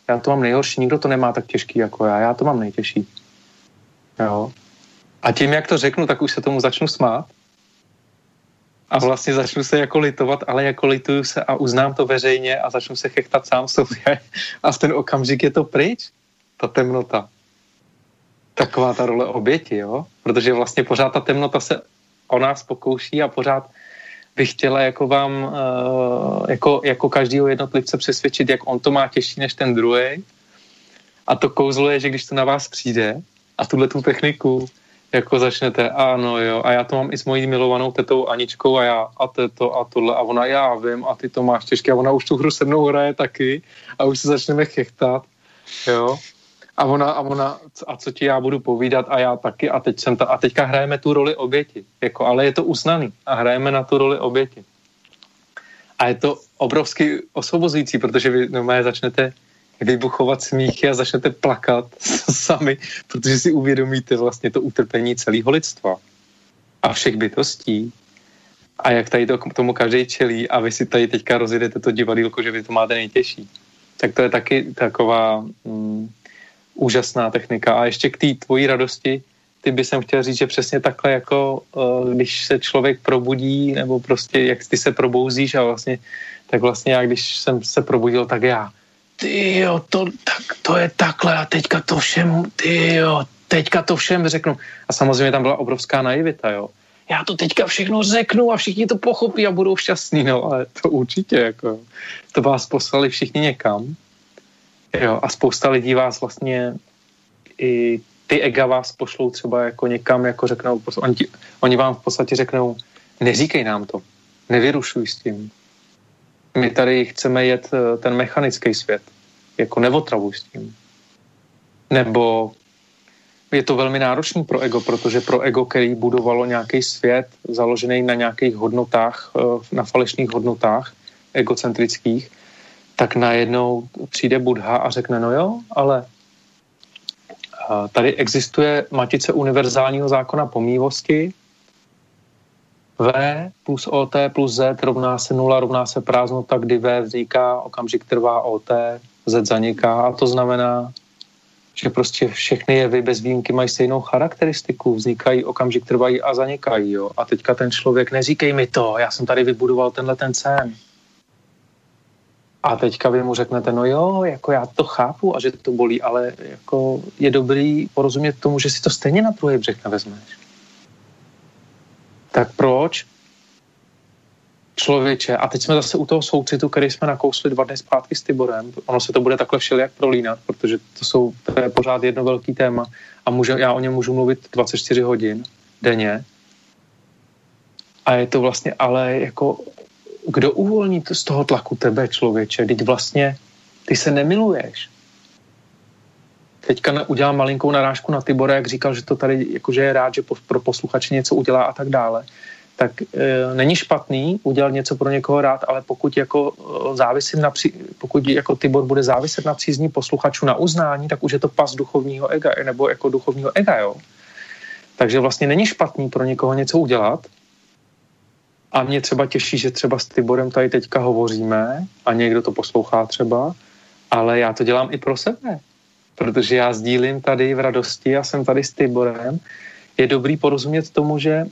Já to mám nejhorší, nikdo to nemá tak těžký jako já, já to mám nejtěžší. Jo. A tím, jak to řeknu, tak už se tomu začnu smát. A vlastně začnu se jako litovat, ale jako lituju se a uznám to veřejně a začnu se chechtat sám sobě. A v ten okamžik je to pryč, ta temnota. Taková ta role oběti, jo? Protože vlastně pořád ta temnota se o nás pokouší a pořád bych chtěla jako vám, uh, jako, jako každýho jednotlivce přesvědčit, jak on to má těžší než ten druhý. A to kouzlo je, že když to na vás přijde, a tuhle tu techniku jako začnete, ano jo, a já to mám i s mojí milovanou tetou Aničkou a já a to a tohle a ona já vím a ty to máš těžké a ona už tu hru se mnou hraje taky a už se začneme chechtat, jo. A ona, a ona, a co ti já budu povídat a já taky a teď jsem ta, a teďka hrajeme tu roli oběti, jako, ale je to uznaný a hrajeme na tu roli oběti. A je to obrovsky osvobozující, protože vy normálně začnete vybuchovat smíchy a začnete plakat sami, protože si uvědomíte vlastně to utrpení celého lidstva a všech bytostí. A jak tady to, tomu každý čelí a vy si tady teďka rozjedete to divadílko, že vy to máte nejtěžší. Tak to je taky taková mm, úžasná technika. A ještě k té tvojí radosti, ty by jsem chtěl říct, že přesně takhle jako uh, když se člověk probudí, nebo prostě jak ty se probouzíš a vlastně, tak vlastně já když jsem se probudil, tak já ty jo, to, tak, to je takhle a teďka to všem, ty jo, teďka to všem řeknu. A samozřejmě tam byla obrovská naivita, jo. Já to teďka všechno řeknu a všichni to pochopí a budou šťastní, no, ale to určitě, jako, to vás poslali všichni někam. Jo, a spousta lidí vás vlastně i ty ega vás pošlou třeba jako někam, jako řeknou, oni, oni vám v podstatě řeknou, neříkej nám to, nevyrušuj s tím. My tady chceme jet eh, ten mechanický svět, jako neotravuj s tím. Nebo je to velmi náročný pro ego, protože pro ego, který budovalo nějaký svět založený na nějakých hodnotách, eh, na falešných hodnotách egocentrických, tak najednou přijde Budha a řekne, no jo, ale tady existuje matice univerzálního zákona pomývosti. V plus OT plus Z rovná se nula, rovná se prázdnota, kdy V vzniká, okamžik trvá OT, Z zaniká a to znamená, že prostě všechny jevy bez výjimky mají stejnou charakteristiku, vznikají, okamžik trvají a zanikají. Jo? A teďka ten člověk, neříkej mi to, já jsem tady vybudoval tenhle ten sen. A teďka vy mu řeknete, no jo, jako já to chápu a že to bolí, ale jako je dobrý porozumět tomu, že si to stejně na druhý břeh nevezmeš. Tak proč člověče, a teď jsme zase u toho soucitu, který jsme nakousli dva dny zpátky s Tiborem, ono se to bude takhle všelijak prolínat, protože to, jsou, to je pořád jedno velký téma a může, já o něm můžu mluvit 24 hodin denně. A je to vlastně ale jako kdo uvolní to z toho tlaku tebe, člověče? Teď vlastně ty se nemiluješ. Teďka udělám malinkou narážku na Tibora, jak říkal, že to tady jakože je rád, že pro posluchače něco udělá a tak dále. Tak e, není špatný udělat něco pro někoho rád, ale pokud jako e, závisím na při, pokud jako Tibor bude záviset na přízní posluchačů na uznání, tak už je to pas duchovního ega, nebo jako duchovního ega, jo. Takže vlastně není špatný pro někoho něco udělat, a mě třeba těší, že třeba s Tiborem tady teďka hovoříme a někdo to poslouchá třeba, ale já to dělám i pro sebe, protože já sdílím tady v radosti a jsem tady s Tiborem. Je dobrý porozumět tomu, že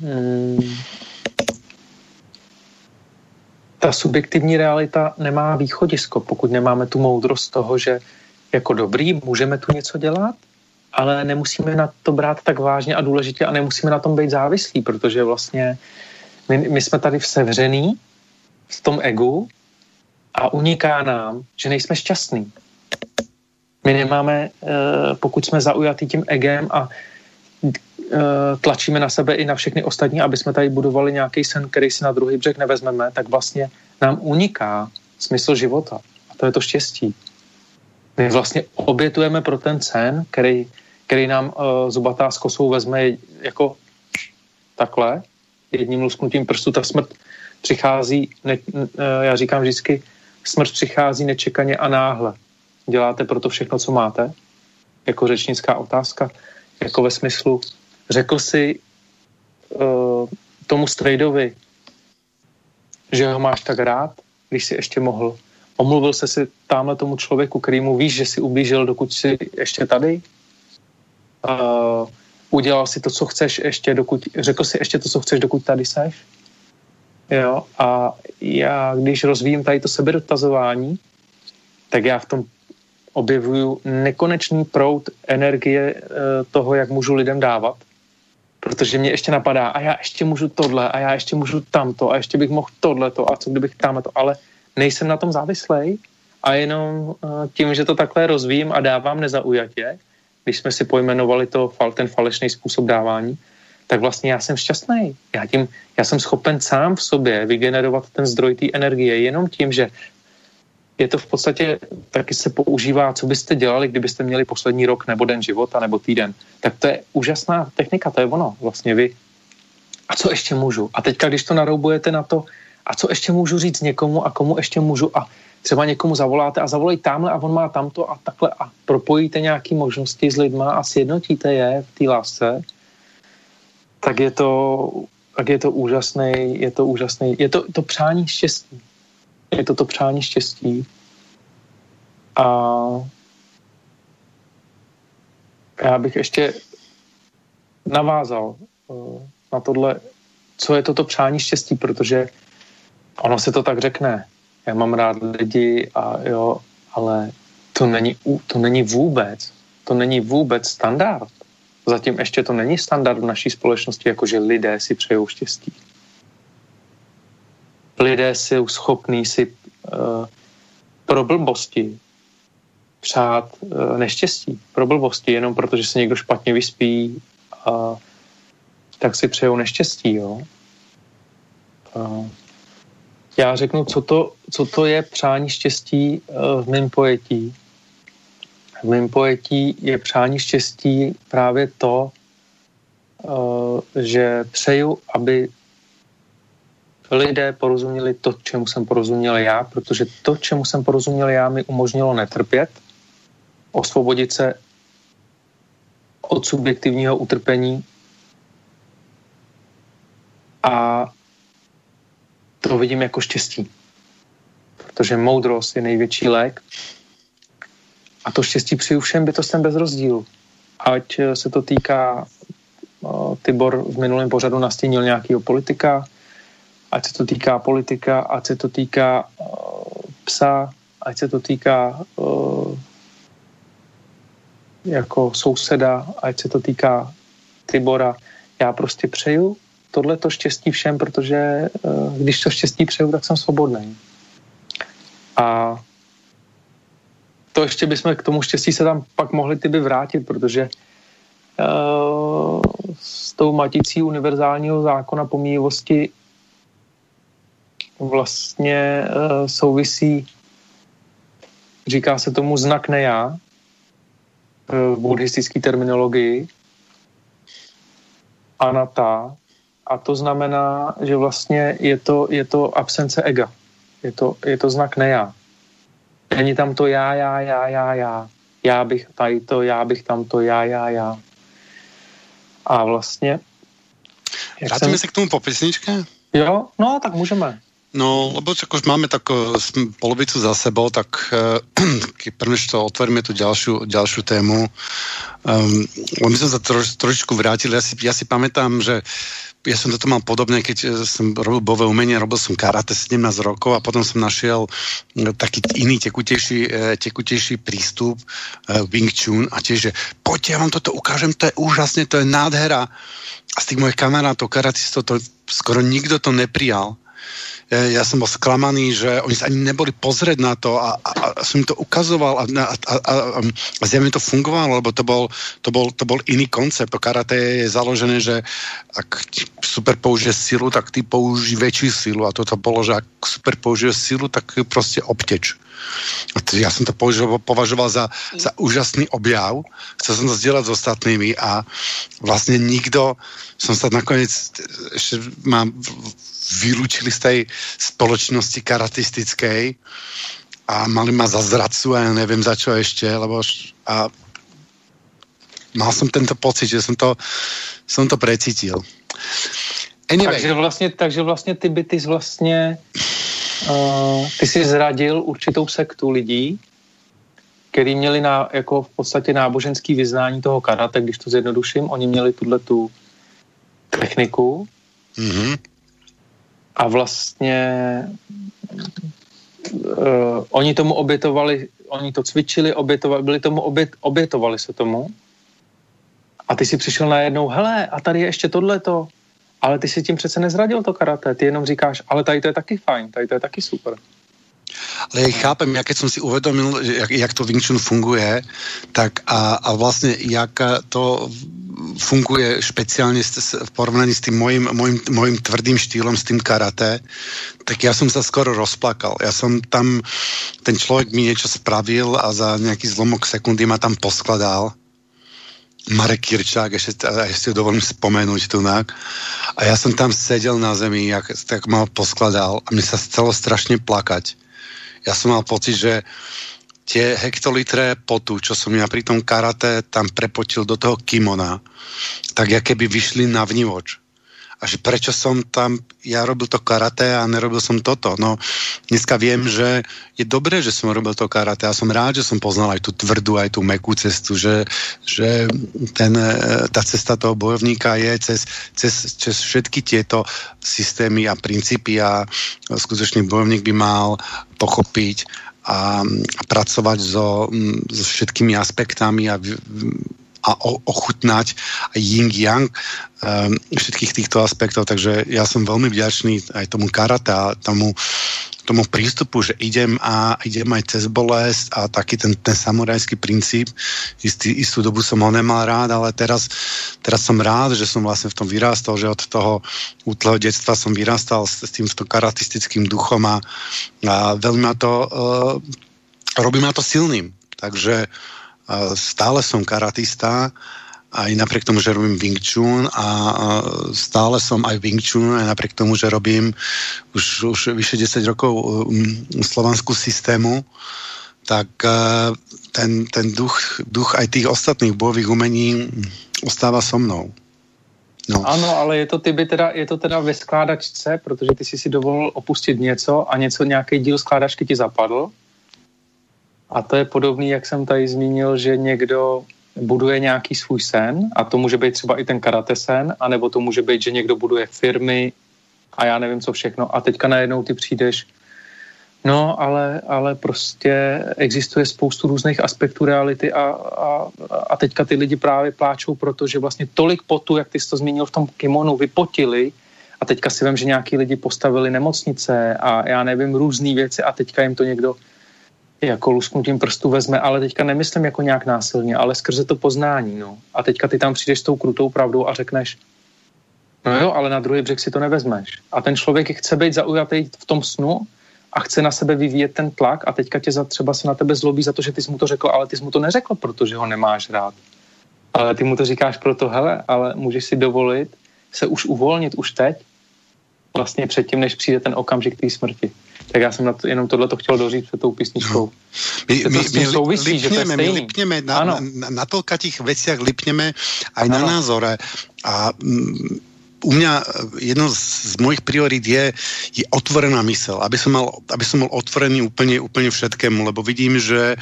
hmm, ta subjektivní realita nemá východisko, pokud nemáme tu moudrost toho, že jako dobrý můžeme tu něco dělat, ale nemusíme na to brát tak vážně a důležitě a nemusíme na tom být závislí, protože vlastně my, my jsme tady v sevřený v tom egu a uniká nám, že nejsme šťastní. My nemáme, eh, pokud jsme zaujatí tím egem a eh, tlačíme na sebe i na všechny ostatní, aby jsme tady budovali nějaký sen, který si na druhý břeh nevezmeme, tak vlastně nám uniká smysl života. A to je to štěstí. My vlastně obětujeme pro ten sen, který který nám uh, zubatá s kosou vezme jako takhle, jedním lusknutím prstu, ta smrt přichází, ne, já říkám vždycky, smrt přichází nečekaně a náhle. Děláte proto všechno, co máte? Jako řečnická otázka, jako ve smyslu, řekl si uh, tomu strejdovi, že ho máš tak rád, když si ještě mohl. Omluvil se si tamhle tomu člověku, který mu víš, že si ublížil, dokud jsi ještě tady? uh, udělal si to, co chceš ještě, dokud, řekl si ještě to, co chceš, dokud tady seš. Jo, a já, když rozvíjím tady to sebedotazování, tak já v tom objevuju nekonečný proud energie uh, toho, jak můžu lidem dávat. Protože mě ještě napadá, a já ještě můžu tohle, a já ještě můžu tamto, a ještě bych mohl tohleto, a co kdybych tamto, ale nejsem na tom závislej a jenom uh, tím, že to takhle rozvíjím a dávám nezaujatě, když jsme si pojmenovali to, ten falešný způsob dávání, tak vlastně já jsem šťastný. Já, tím, já jsem schopen sám v sobě vygenerovat ten zdroj té energie jenom tím, že je to v podstatě, taky se používá, co byste dělali, kdybyste měli poslední rok nebo den života nebo týden. Tak to je úžasná technika, to je ono. Vlastně vy. A co ještě můžu? A teďka, když to naroubujete na to, a co ještě můžu říct někomu a komu ještě můžu a třeba někomu zavoláte a zavolej tamhle a on má tamto a takhle a propojíte nějaké možnosti s lidma a sjednotíte je v té lásce, tak je to tak je to úžasný, je to úžasný, je to to přání štěstí. Je to to přání štěstí. A já bych ještě navázal uh, na tohle, co je toto přání štěstí, protože ono se to tak řekne. Já mám rád lidi a jo, ale to není, to není vůbec, to není vůbec standard. Zatím ještě to není standard v naší společnosti, jakože lidé si přejou štěstí. Lidé jsou schopní si uh, pro blbosti přát uh, neštěstí, pro blbosti, jenom protože se někdo špatně vyspí, uh, tak si přejou neštěstí, jo. Uh, já řeknu, co to, co to je přání štěstí uh, v mém pojetí v mém pojetí je přání štěstí právě to, eh, že přeju, aby lidé porozuměli to, čemu jsem porozuměl já, protože to, čemu jsem porozuměl já, mi umožnilo netrpět, osvobodit se od subjektivního utrpení a to vidím jako štěstí. Protože moudrost je největší lék a to štěstí přeju všem bytostem bez rozdílu. Ať eh, se to týká, uh, Tibor v minulém pořadu nastínil nějakého politika, ať se to týká politika, ať se to týká uh, psa, ať se to týká uh, jako souseda, ať se to týká Tibora. Já prostě přeju tohleto štěstí všem, protože uh, když to štěstí přeju, tak jsem svobodný. A to ještě bychom k tomu štěstí se tam pak mohli ty by vrátit, protože uh, s tou maticí univerzálního zákona pomíjivosti vlastně uh, souvisí, říká se tomu znak neja uh, v buddhistické terminologii, anata, a to znamená, že vlastně je to, je to absence ega. Je to, je to znak neja. Není tam to já, já, já, já, já. Já bych tady to, já bych tam to, já, já, já. A vlastně... Vrátíme jsem... se k tomu po písničke? Jo, no, tak můžeme. No, lebo ako už máme tak polovicu za sebou, tak uh, prvne, to otvoríme tu ďalšiu tému. Um, my sme sa troš, trošičku vrátili. Ja si, ja si pamätám, že ja som toto mal podobne, keď eh, som robil bové umenie, robil som karate 17 rokov a potom som našiel eh, taký iný tekutejší, tekutejší prístup Wing Chun a tiež, že poďte, ja vám toto ukážem, to je úžasné, to je nádhera. A z tých mojich kamarátov, karatistov, to skoro nikto to neprijal ja som bol sklamaný, že oni sa ani neboli pozrieť na to a, a, a som im to ukazoval a, a, a, a, a zjavne to fungovalo, lebo to bol, to, bol, to bol iný koncept. To karate je založené, že ak super použije silu, tak ty použij väčšiu silu a toto bolo, že ak super použije silu, tak proste obteč. A ja som to považoval za, za úžasný objav. Chcel som to zdieľať s ostatnými a vlastne nikto, som sa nakoniec ešte mám vylúčili z tej spoločnosti karatistickej a mali ma za zradcu a ja neviem za čo ešte, lebo a mal som tento pocit, že som to, som to precítil. Anyway. Takže vlastně, takže vlastně ty by ty vlastně uh, ty si zradil určitou sektu lidí, který měli na, jako v podstatě náboženský vyznání toho karate, když to zjednoduším, oni měli tuhle tu techniku, mm-hmm a vlastně uh, oni tomu obětovali, oni to cvičili, obětovali, byli tomu obět, obětovali se tomu. A ty si přišel najednou, hele, a tady je ještě tohleto, ale ty si tím přece nezradil to karate, ty jenom říkáš, ale tady to je taky fajn, tady to je taky super. Ale ja chápem, ja keď som si uvedomil, jak, jak to Wing Chun funguje, tak a, a vlastne jak to funguje špeciálne v porovnaní s tým mojim, mojim, mojim tvrdým štýlom, s tým karate, tak ja som sa skoro rozplakal. Ja som tam, ten človek mi niečo spravil a za nejaký zlomok sekundy ma tam poskladal. Marek Kirčák, ešte, ešte dovolím spomenúť tu A ja som tam sedel na zemi, jak, tak ma poskladal a mi sa chcelo strašne plakať. Ja som mal pocit, že tie hektolitre potu, čo som ja pri tom karate tam prepotil do toho kimona, tak ja keby vyšli na vnívoč. A že prečo som tam, ja robil to karate a nerobil som toto. No, dneska viem, že je dobré, že som robil to karate a som rád, že som poznal aj tú tvrdú, aj tú mekú cestu, že, že ten, e, tá cesta toho bojovníka je cez, cez, cez všetky tieto systémy a princípy a skutočný bojovník by mal pochopiť a, a pracovať so, so všetkými aspektami a a ochutnať yin-yang um, všetkých týchto aspektov, takže ja som veľmi vďačný aj tomu karate a tomu, tomu prístupu, že idem a idem aj cez bolest a taký ten, ten samurajský princíp. Istý, istú dobu som ho nemal rád, ale teraz, teraz som rád, že som vlastne v tom vyrástol, že od toho útleho detstva som vyrastal s, s týmto karatistickým duchom a, a veľmi ma to uh, robí ma to silným. Takže stále som karatista, aj napriek tomu, že robím Wing Chun a stále som aj Wing Chun, aj napriek tomu, že robím už, už vyše 10 rokov um, slovanskú systému, tak uh, ten, ten duch, duch aj tých ostatných bojových umení ostáva so mnou. No. Ano, ale je to, ty by teda, je to teda ve skládačce, protože ty si si dovolil opustit něco a něco, nějaký díl skládačky ti zapadl a to je podobný, jak jsem tady zmínil, že někdo buduje nějaký svůj sen a to může být třeba i ten karate sen, anebo to může být, že někdo buduje firmy a já nevím co všechno. A teďka najednou ty přijdeš. No, ale, ale prostě existuje spoustu různých aspektů reality a, a, a teďka ty lidi právě pláčou, protože vlastně tolik potu, jak ty jsi to zmínil v tom kimonu, vypotili a teďka si vím, že nějaký lidi postavili nemocnice a já nevím, různé věci a teďka jim to někdo jako lusknutím prstů vezme, ale teďka nemyslím jako nějak násilně, ale skrze to poznání, no. A teďka ty tam přijdeš s tou krutou pravdou a řekneš, no jo, ale na druhý břeh si to nevezmeš. A ten člověk chce být zaujatý v tom snu a chce na sebe vyvíjet ten tlak a teďka tě za, třeba se na tebe zlobí za to, že ty jsi mu to řekl, ale ty jsi mu to neřekl, protože ho nemáš rád. Ale ty mu to říkáš proto, hele, ale můžeš si dovolit se už uvolnit už teď, vlastně předtím, než přijde ten okamžik té smrti. Tak já jsem na to, jenom tohle to chtěl doříct před tou písničkou. No. My, my, my souvisí, lipneme, my lipneme na, na, na, na toľkatých veciach, lipneme aj ano. na názore. A mm, u mňa eh, jedno z mojich priorít je, je otvorená mysel, aby som, mal, aby som bol otvorený úplne, úplne všetkému, lebo vidím, že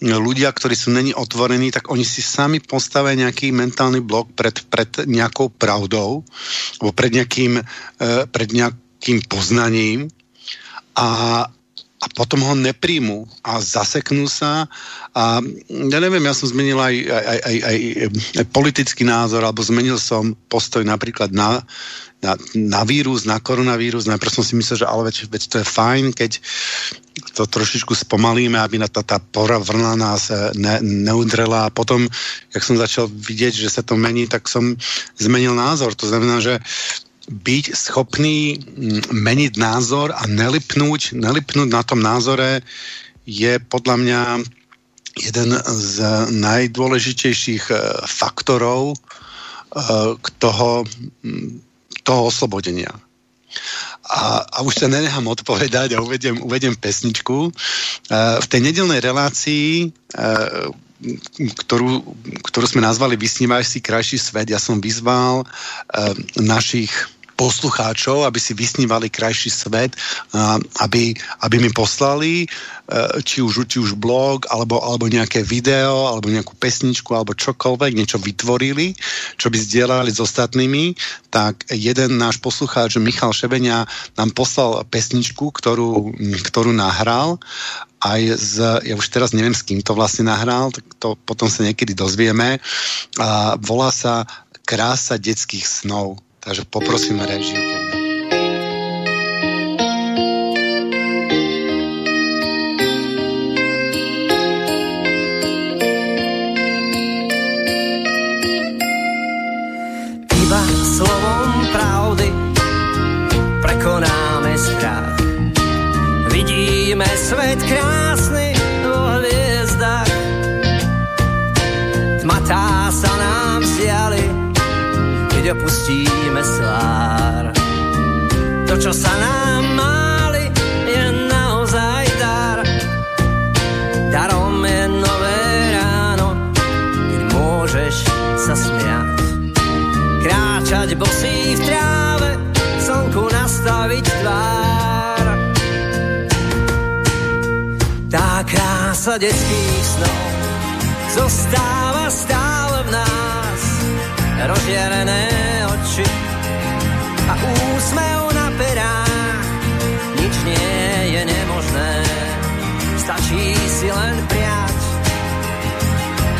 ľudia, ktorí sú není otvorení, tak oni si sami postavia nejaký mentálny blok pred, pred nejakou pravdou, alebo pred nejakým, uh, pred nejakým poznaním a, a potom ho nepríjmu a zaseknú sa a ja neviem, ja som zmenil aj, aj, aj, aj, aj politický názor alebo zmenil som postoj napríklad na, na, na vírus, na koronavírus. Najprv som si myslel, že ale veď, veď to je fajn, keď to trošičku spomalíme, aby na tá, tá pora vrna nás e, ne, neudrela a potom, jak som začal vidieť, že sa to mení, tak som zmenil názor. To znamená, že byť schopný mm, meniť názor a nelipnúť, nelipnúť na tom názore je podľa mňa jeden z najdôležitejších eh, faktorov eh, k toho, mm, toho oslobodenia. A, a už sa nenechám odpovedať a uvediem, uvediem pesničku. Eh, v tej nedelnej relácii ktorú, ktorú sme nazvali Vysnívaj si krajší svet, ja som vyzval našich poslucháčov, aby si vysnívali krajší svet, aby, aby mi poslali e, či už, či už blog, alebo, alebo nejaké video, alebo nejakú pesničku, alebo čokoľvek, niečo vytvorili, čo by zdieľali s ostatnými, tak jeden náš poslucháč Michal Šebenia nám poslal pesničku, ktorú, ktorú nahral aj z, ja už teraz neviem, s kým to vlastne nahral, tak to potom sa niekedy dozvieme. A volá sa Krása detských snov. Takže poprosím režiu, keď Iba slovom pravdy prekonáme strach. Vidíme svet krásny opustíme slár. To, čo sa nám máli, je naozaj dar. Darom je nové ráno, keď môžeš sa smiať. Kráčať bosý v tráve, tvár. Tá krása detských snov zostáva stále. Rozjerené oči a úsmev na perách. Nič nie je nemožné, stačí si len priať.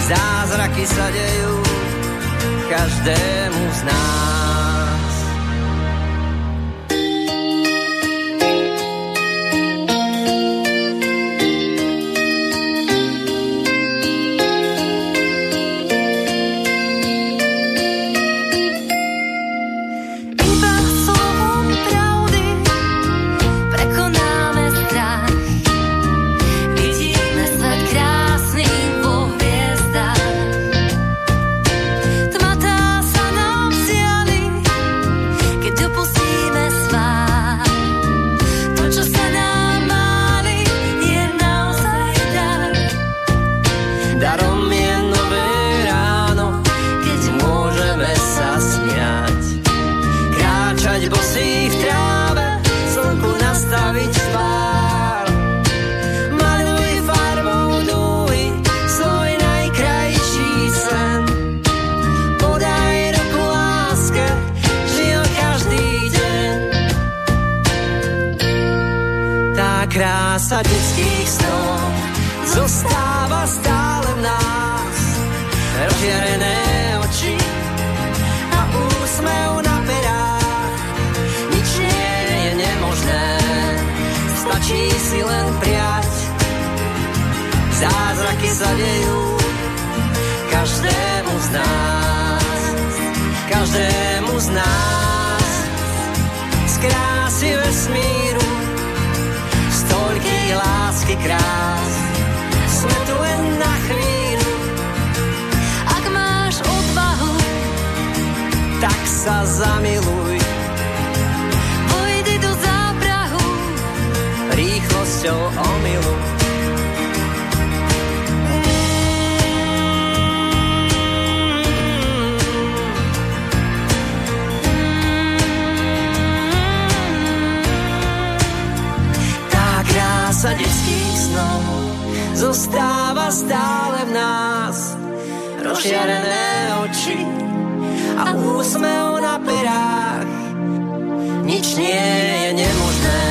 Zázraky sa dejú každému z nás. Krása detských snov zostáva stále v nás. Rozjarené oči a úsmev na perách. Nič je nemožné, stačí si len priať. Zázraky sa dejú každému z nás. Každému z nás. Z krásy vesmíru krás. Sme tu len na chvíľu. Ak máš odvahu, tak sa zamiluj. Vojdi do zábrahu rýchlosťou omilu. Zostáva stále v nás. Rozšiarené oči a úsmev na perách. Nič nie je nemožné,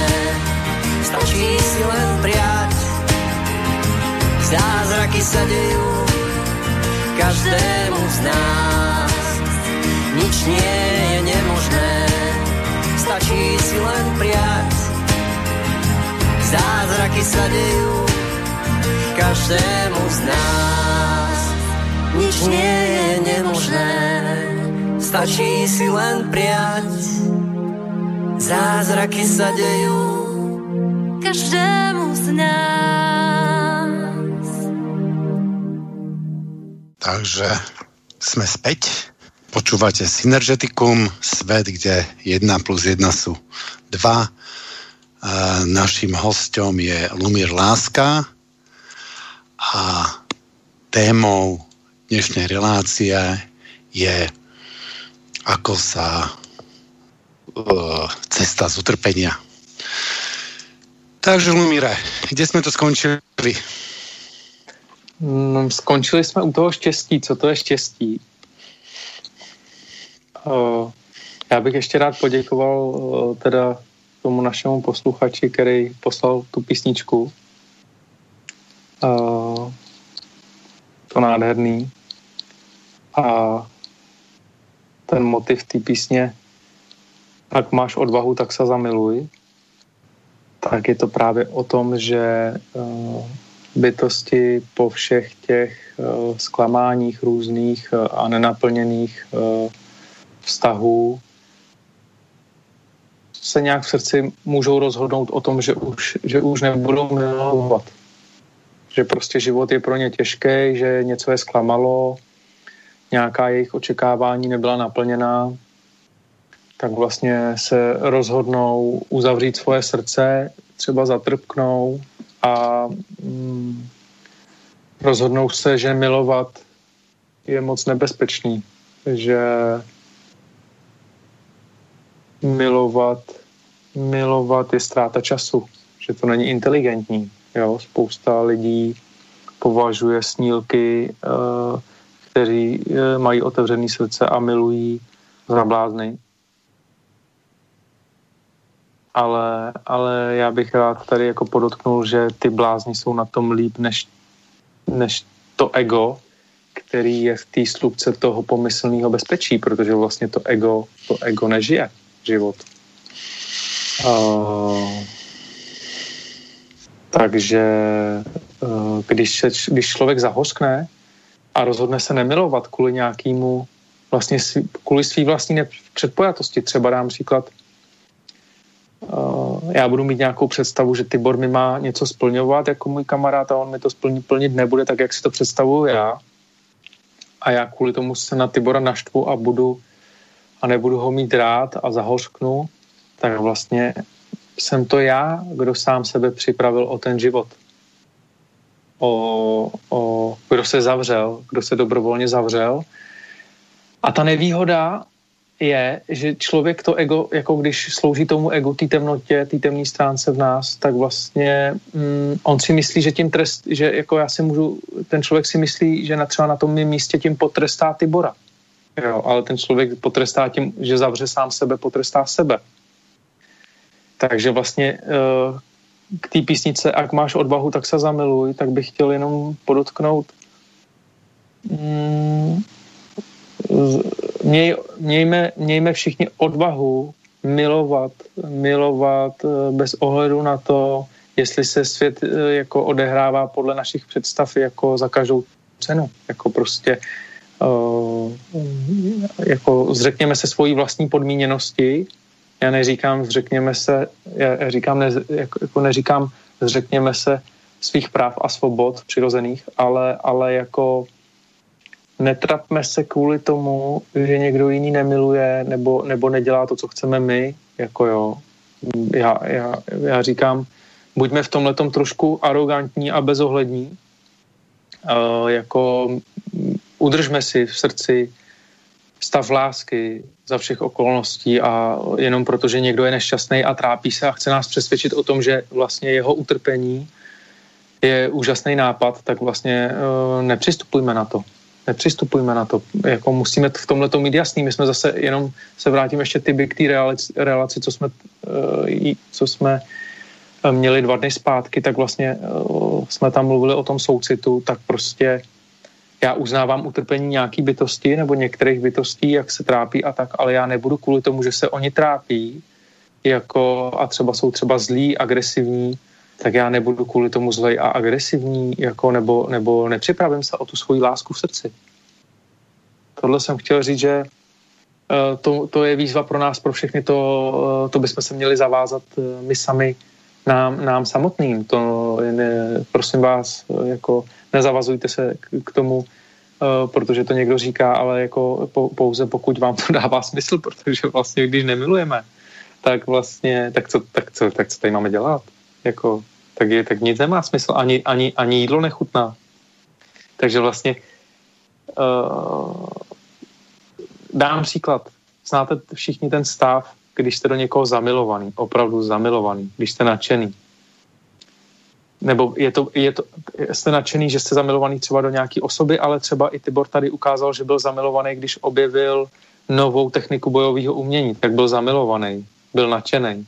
stačí si len prijať. Zázraky sa dejú každému z nás. Nič nie je nemožné, stačí si len prijať Zázraky sa dejú každému z nás. Nič nie je nemožné, stačí si len prijať. Zázraky sa dejú každému z nás. Takže sme späť. Počúvate Synergetikum, svet, kde 1 plus 1 sú 2 Naším hostom je Lumír Láska a témou dnešnej relácie je ako sa uh, cesta z utrpenia. Takže Lumíre, kde jsme to skončili? No, skončili jsme u toho štěstí. Co to je štěstí? Uh, já bych ještě rád poděkoval uh, teda tomu našemu posluchači, který poslal tu písničku. Uh, to nádherný. A ten motiv té písně Ak máš odvahu, tak se zamiluj. Tak je to právě o tom, že uh, bytosti po všech těch uh, zklamáních různých uh, a nenaplněných uh, vztahů se nějak v srdci můžou rozhodnout o tom, že už, že už nebudou milovat. Že prostě život je pro ně těžký, že něco je zklamalo, nějaká jejich očekávání nebyla naplněná, tak vlastně se rozhodnou uzavřít svoje srdce, třeba zatrpknou a mm, rozhodnou se, že milovat je moc nebezpečný, že milovat milovat je ztráta času, že to není inteligentní. Jo? Spousta lidí považuje snílky, uh, kteří uh, mají otevřený srdce a milují za blázny. Ale, ale já bych rád tady jako podotknul, že ty blázni jsou na tom líp než, než to ego, který je v té slupce toho pomyslného bezpečí, protože vlastně to ego, to ego nežije život. Uh, takže uh, když, se, když člověk zahořkne a rozhodne se nemilovat kvůli nějakému vlastně kvůli svý vlastní předpojatosti, třeba dám příklad, uh, já budu mít nějakou představu, že Tibor mi má něco splňovat jako můj kamarád a on mi to splní, plnit nebude tak, jak si to představuju já. A já kvůli tomu se na Tibora naštvu a budu a nebudu ho mít rád a zahořknu, tak vlastně jsem to já, kdo sám sebe připravil o ten život. O, o, kdo se zavřel, kdo se dobrovolně zavřel. A ta nevýhoda je, že člověk to ego, jako když slouží tomu ego, té temnotě, té temné stránce v nás, tak vlastně mm, on si myslí, že tím trest, že jako já si můžu, ten člověk si myslí, že na třeba na tom mém místě tím potrestá Tibora. Jo, ale ten člověk potrestá tím, že zavře sám sebe, potrestá sebe. Takže vlastně uh, k té písnice Ak máš odvahu, tak se zamiluj, tak bych chtěl jenom podotknout mm, měj, mějme, mějme všichni odvahu milovat, milovat eh, bez ohledu na to, jestli se svět eh, jako odehrává podle našich představ jako za každou cenu. Jako prostě jako zřekněme se svojí vlastní podmíněnosti. Já neříkám zřekněme se, já říkám, ne, jako, jako neříkám zřekněme se svých práv a svobod přirozených, ale, ale jako netrapme se kvůli tomu, že někdo jiný nemiluje nebo, nebo nedělá to, co chceme my, jako jo. Já, já, já říkám, buďme v tomhle trošku arrogantní a bezohlední, uh, jako udržme si v srdci stav lásky za všech okolností a jenom protože někdo je nešťastný a trápí se a chce nás přesvědčit o tom, že vlastně jeho utrpení je úžasný nápad, tak vlastně uh, nepřistupujme na to nepřistupujme na to. Jako musíme v tomhle to mít jasný. My jsme zase, jenom se vrátím ještě ty k té relaci, relaci, co jsme, eh, co jsme eh, měli dva dny zpátky, tak vlastně eh, jsme tam mluvili o tom soucitu, tak prostě já uznávám utrpení nějaký bytosti nebo některých bytostí, jak se trápí a tak, ale já nebudu kvůli tomu, že se oni trápí jako, a třeba jsou třeba zlí, agresivní, tak já nebudu kvůli tomu zlej a agresivní, jako, nebo, nebo nepřipravím se o tu svoji lásku v srdci. Tohle jsem chtěl říct, že uh, to, to je výzva pro nás, pro všechny, to, uh, to bychom se měli zavázat uh, my sami nám, nám samotným. To ne, prosím vás, jako nezavazujte se k, k tomu, protože to někdo říká, ale jako pouze pokud vám to dává smysl, protože vlastně když nemilujeme, tak vlastně, tak co, tak co, tak co tady máme dělat? jako, tak, je, tak nic nemá smysl, ani, ani, ani jídlo nechutná. Takže vlastně uh, dám příklad. Znáte všichni ten stav, když jste do někoho zamilovaný, opravdu zamilovaný, když jste nadšený. Nebo je to, je to, jste nadšený, že jste zamilovaný třeba do nějaké osoby, ale třeba i Tibor tady ukázal, že byl zamilovaný, když objevil novou techniku bojového umění, tak byl zamilovaný, byl nadšený.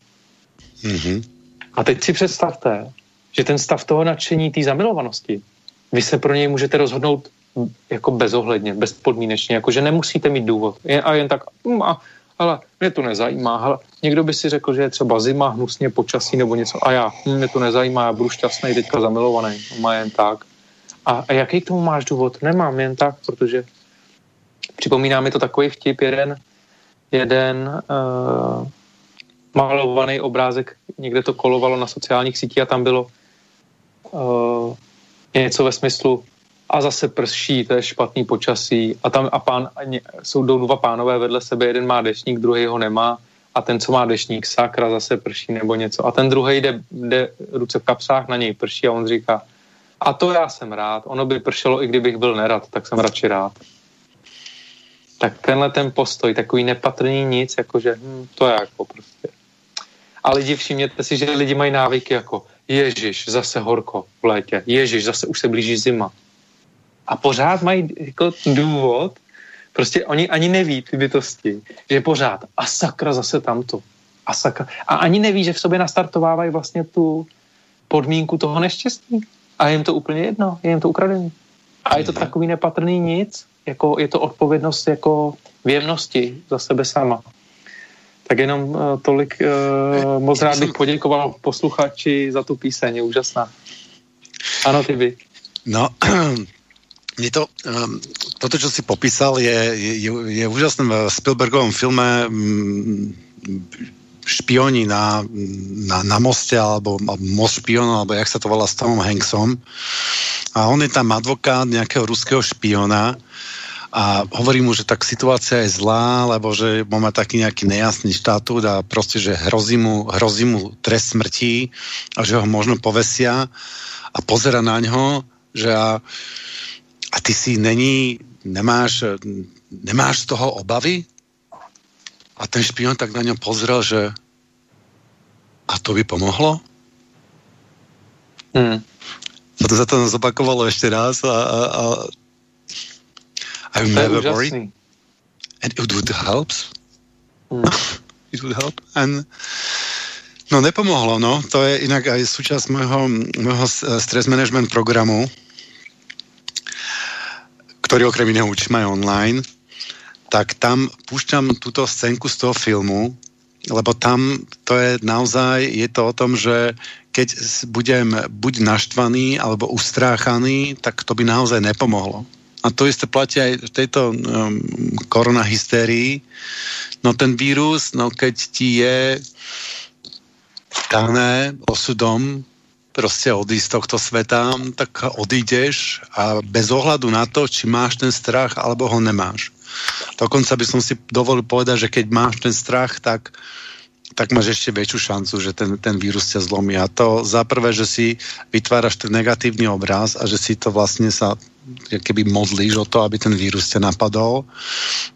Mm-hmm. A teď si představte, že ten stav toho nadšení, té zamilovanosti, vy se pro něj můžete rozhodnout jako bezohledně, bezpodmínečně, jako že nemusíte mít důvod. Jen, a jen tak, um, a, ale mě to nezajímá. Hele, někdo by si řekl, že je třeba zima, hnusně počasí nebo něco. A já, hm, mě to nezajímá, já budu šťastný, teďka zamilovaný. Má jen tak. A, a jaký k tomu máš důvod? Nemám jen tak, protože připomíná mi to takový vtip, jeden, jeden uh, malovaný obrázek, někde to kolovalo na sociálních sítích a tam bylo uh, něco ve smyslu a zase prší, to je špatný počasí. A tam a pán, a ně, jsou dva pánové vedle sebe, jeden má dešník, druhý ho nemá. A ten, co má dešník, sakra, zase prší nebo něco. A ten druhý jde, jde ruce v kapsách, na něj prší a on říká, a to já jsem rád, ono by pršelo, i kdybych byl nerad, tak jsem radši rád. Tak tenhle ten postoj, takový nepatrný nic, jakože hm, to je jako prostě. A lidi všimněte si, že lidi mají návyky jako Ježíš, zase horko v létě, Ježíš, zase už se blíží zima. A pořád mají jako důvod, prostě oni ani neví ty bytosti, že pořád a sakra zase tamto. A, sakra. a ani neví, že v sobě nastartovávají vlastně tu podmínku toho neštěstí. A je jim to úplně jedno, je jim to ukradený. A je to mhm. takový nepatrný nic, jako je to odpovědnost jako věmnosti za sebe sama. Tak jenom uh, tolik, uh, moc rád bych poděkoval posluchači za tu píseň, je úžasná. Ano, ty by. No, mě to, um, toto, co si popísal, je, je, je v Spielbergovom filme um, špioni na, na, na moste, alebo most špionov, alebo jak sa to volá s Tomom Hanksom. A on je tam advokát nejakého ruského špiona, a hovorí mu, že tak situácia je zlá, lebo že má taký nejaký nejasný štatút a proste, že hrozí mu, hrozí mu trest smrti a že ho možno povesia a pozera na ňo, že a, a ty si není, nemáš, nemáš z toho obavy? A ten špion tak na ňo pozrel, že a to by pomohlo? Hmm. Potom sa to zopakovalo ešte raz a, a, a I'm never worried. And it would help. Hmm. it would help. And No nepomohlo, no. To je inak aj súčasť môjho, môjho stress management programu, ktorý okrem iného učím aj online, tak tam púšťam túto scénku z toho filmu, lebo tam to je naozaj, je to o tom, že keď budem buď naštvaný alebo ustráchaný, tak to by naozaj nepomohlo. A to isté platí aj v tejto um, koronahysterii, no ten vírus, no keď ti je dané osudom prostě odísť z tohto sveta, tak odídeš a bez ohľadu na to, či máš ten strach, alebo ho nemáš. Dokonca by som si dovolil povedať, že keď máš ten strach, tak tak máš ešte väčšiu šancu, že ten, ten vírus ťa zlomí. A to za prvé, že si vytváraš ten negatívny obraz a že si to vlastne sa keby modlíš o to, aby ten vírus ťa napadol.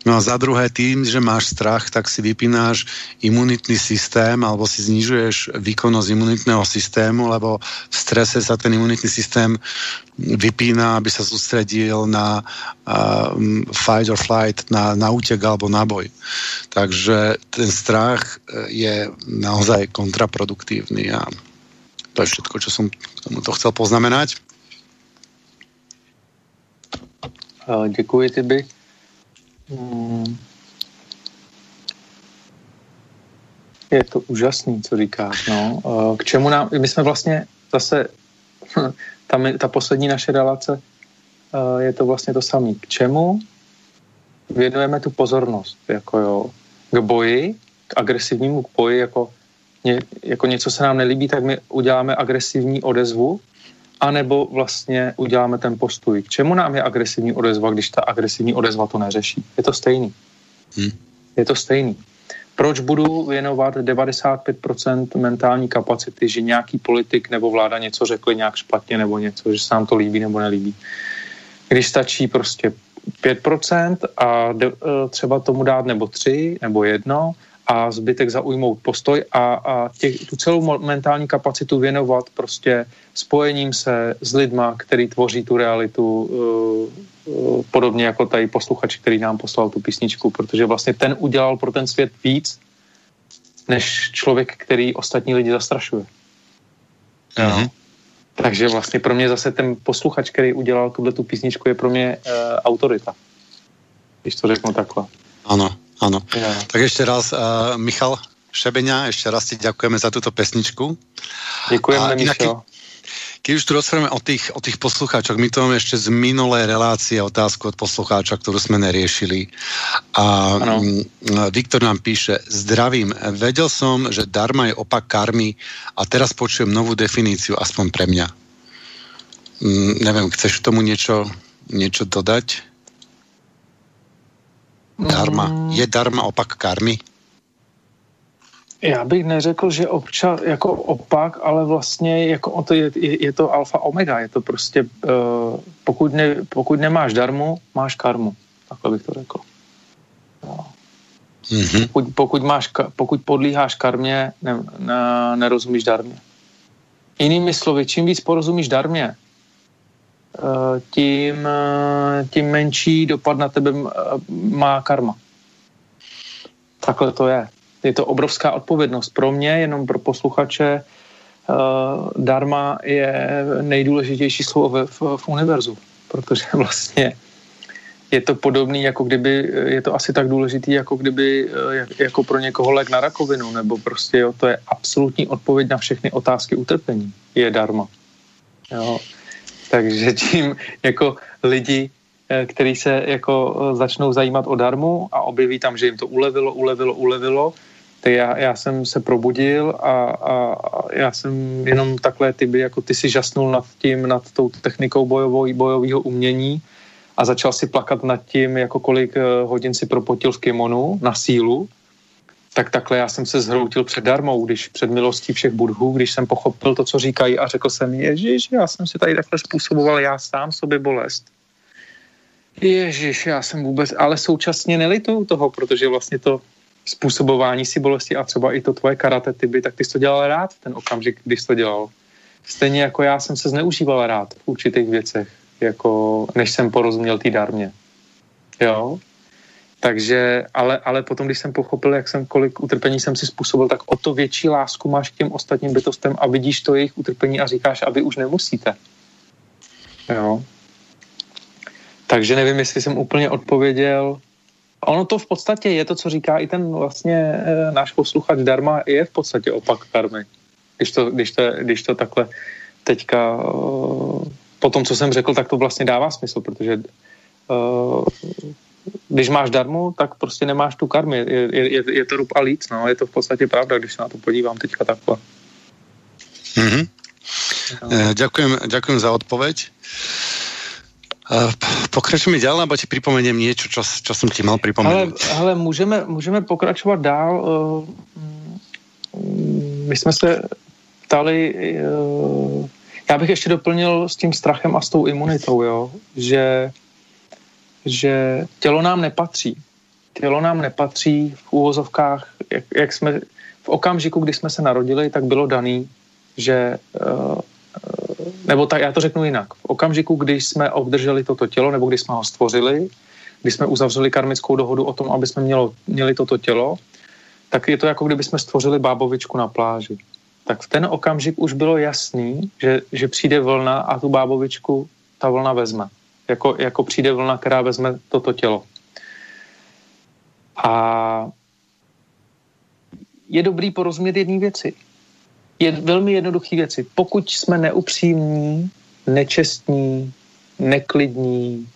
No a za druhé, tým, že máš strach, tak si vypínáš imunitný systém alebo si znižuješ výkonnosť imunitného systému, lebo v strese sa ten imunitný systém vypína, aby sa sústredil na uh, fight or flight, na, na útek alebo na boj. Takže ten strach e, je naozaj kontraproduktívny a to je všetko, čo som tomu to chcel poznamenať. Děkuji, Tyby. Hmm. Je to úžasný, co říkáš. No. K čemu nám, my jsme vlastně zase, ta, ta poslední naše relace je to vlastně to samé. K čemu věnujeme tu pozornost? Jako jo, k boji, k agresivnímu k boji, jako, ně, jako něco se nám nelíbí, tak my uděláme agresivní odezvu anebo vlastně uděláme ten postoj. K čemu nám je agresivní odezva, když ta agresivní odezva to neřeší? Je to stejný. Hmm. Je to stejný. Proč budu věnovat 95% mentální kapacity, že nějaký politik nebo vláda něco řekli nějak špatně nebo něco, že se nám to líbí nebo nelíbí? Když stačí prostě 5% a de, e, třeba tomu dát nebo 3 nebo jedno a zbytek zaujmout postoj a, a těch, tu celou mentální kapacitu věnovat prostě spojením se s lidma, který tvoří tu realitu uh, uh, podobně jako tady posluchač, který nám poslal tu písničku, protože vlastně ten udělal pro ten svět víc, než člověk, který ostatní lidi zastrašuje. Mm-hmm. Takže vlastně pro mě zase ten posluchač, který udělal tuhle tu písničku, je pro mě uh, autorita. Když to řeknu takhle. Ano. Áno. Ja. Tak ešte raz, uh, Michal Šebeňa, ešte raz ti ďakujeme za túto pesničku. Ďakujeme, Michal. Keď už tu rozprávame o tých, o tých poslucháčoch, my to máme ešte z minulé relácie otázku od poslucháča, ktorú sme neriešili. A ano. Viktor nám píše, zdravím, vedel som, že darma je opak karmy a teraz počujem novú definíciu, aspoň pre mňa. Mm, neviem, chceš k tomu niečo, niečo dodať? Darma. Mm. Je darma opak karmy? Já bych neřekl, že občas jako opak, ale vlastně jako to je, je, je to alfa omega, je to prostě, uh, pokud, ne, pokud nemáš darmu, máš karmu. Takhle bych to řekl. No. Mm-hmm. Pokud, pokud, máš, pokud podlíháš karmě, ne, ne, nerozumíš darmě. Jinými slovy, čím víc porozumíš darmě, tím, eh, tím menší dopad na tebe eh, má karma. Takhle to je. Je to obrovská odpovědnost pro mě, jenom pro posluchače. Dharma je nejdůležitější slovo v, v, v univerzu, protože vlastně je to podobný, jako kdyby, je to asi tak důležitý, jako kdyby, jako pro někoho lék na rakovinu, nebo prostě jo, to je absolutní odpověď na všechny otázky utrpení, je darma. Jo. Takže tím jako lidi, eh, kteří se jako eh, začnou zajímat o darmu a objeví tam, že jim to ulevilo, ulevilo, ulevilo, tak já, já jsem se probudil a, a, a já jsem jenom takhle, ty by, jako ty si žasnul nad tím, nad tou technikou bojového umění a začal si plakat nad tím, jako kolik eh, hodin si propotil v kimonu na sílu, tak takhle já jsem se zhroutil před darmou, když před milostí všech budhů, když jsem pochopil to, co říkají a řekl jsem, Ježíš, já jsem si tady takhle způsoboval já sám sobě bolest. Ježíš, já jsem vůbec, ale současně nelituju toho, protože vlastně to způsobování si bolesti a třeba i to tvoje karate tyby, tak ty jsi to dělal rád v ten okamžik, když jsi to dělal. Stejně jako já jsem se zneužíval rád v určitých věcech jako než jsem porozuměl té darmě. Jo? Takže, ale, ale potom, když jsem pochopil, jak jsem, kolik utrpení jsem si způsobil, tak o to větší lásku máš k těm ostatním bytostem a vidíš to jejich utrpení a říkáš, aby už nemusíte. Jo. Takže nevím, jestli jsem úplně odpověděl. Ono to v podstatě je to, co říká i ten vlastně e, náš posluchač Darma, je v podstatě opak karmy. Když to, když to, když to takhle teďka e, po tom, co jsem řekl, tak to vlastně dává smysl, protože uh, když máš darmu, tak prostě nemáš tu karmy. Je, je, je to rub a líc, no. Je to v podstatě pravda, když se na to podívám teďka takhle. Mm-hmm. No. Ďakujem, ďakujem za odpoveď. Uh, pokračujeme dál, nebo ti připomeniem něco, čo, čo jsem ti mal připomenout. Ale, ale můžeme, můžeme pokračovat dál. Uh, my jsme se ptali já bych ještě doplnil s tím strachem a s tou imunitou, jo, že, že tělo nám nepatří. Tělo nám nepatří v úvozovkách, jak, jak jsme v okamžiku, kdy jsme se narodili, tak bylo daný, že uh, nebo tak já to řeknu jinak. V okamžiku, když jsme obdrželi toto tělo, nebo když jsme ho stvořili, když jsme uzavřeli karmickou dohodu o tom, aby jsme mělo, měli toto tělo, tak je to jako kdyby jsme stvořili bábovičku na pláži tak v ten okamžik už bylo jasný, že, že přijde vlna a tu bábovičku ta vlna vezme. Jako, jako přijde vlna, která vezme toto tělo. A je dobrý porozumět jedné věci. Je velmi jednoduché věci. Pokud jsme neupřímní, nečestní, neklidní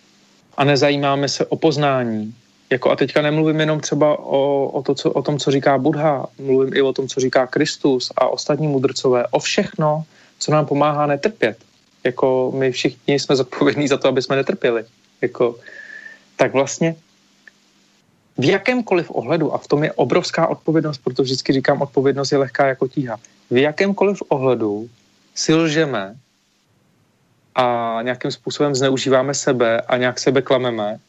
a nezajímáme se o poznání, jako a teďka nemluvím jenom třeba o, o, to, co, o tom, co říká Buddha, mluvím i o tom, co říká Kristus a ostatní mudrcové, o všechno, co nám pomáhá netrpět. Jako my všichni jsme zodpovědní za to, aby jsme netrpěli. Jako, tak vlastně v jakémkoliv ohledu, a v tom je obrovská odpovědnost, protože vždycky říkám, odpovědnost je lehká jako tíha, v jakémkoliv ohledu si lžeme a nějakým způsobem zneužíváme sebe a nějak sebe klameme,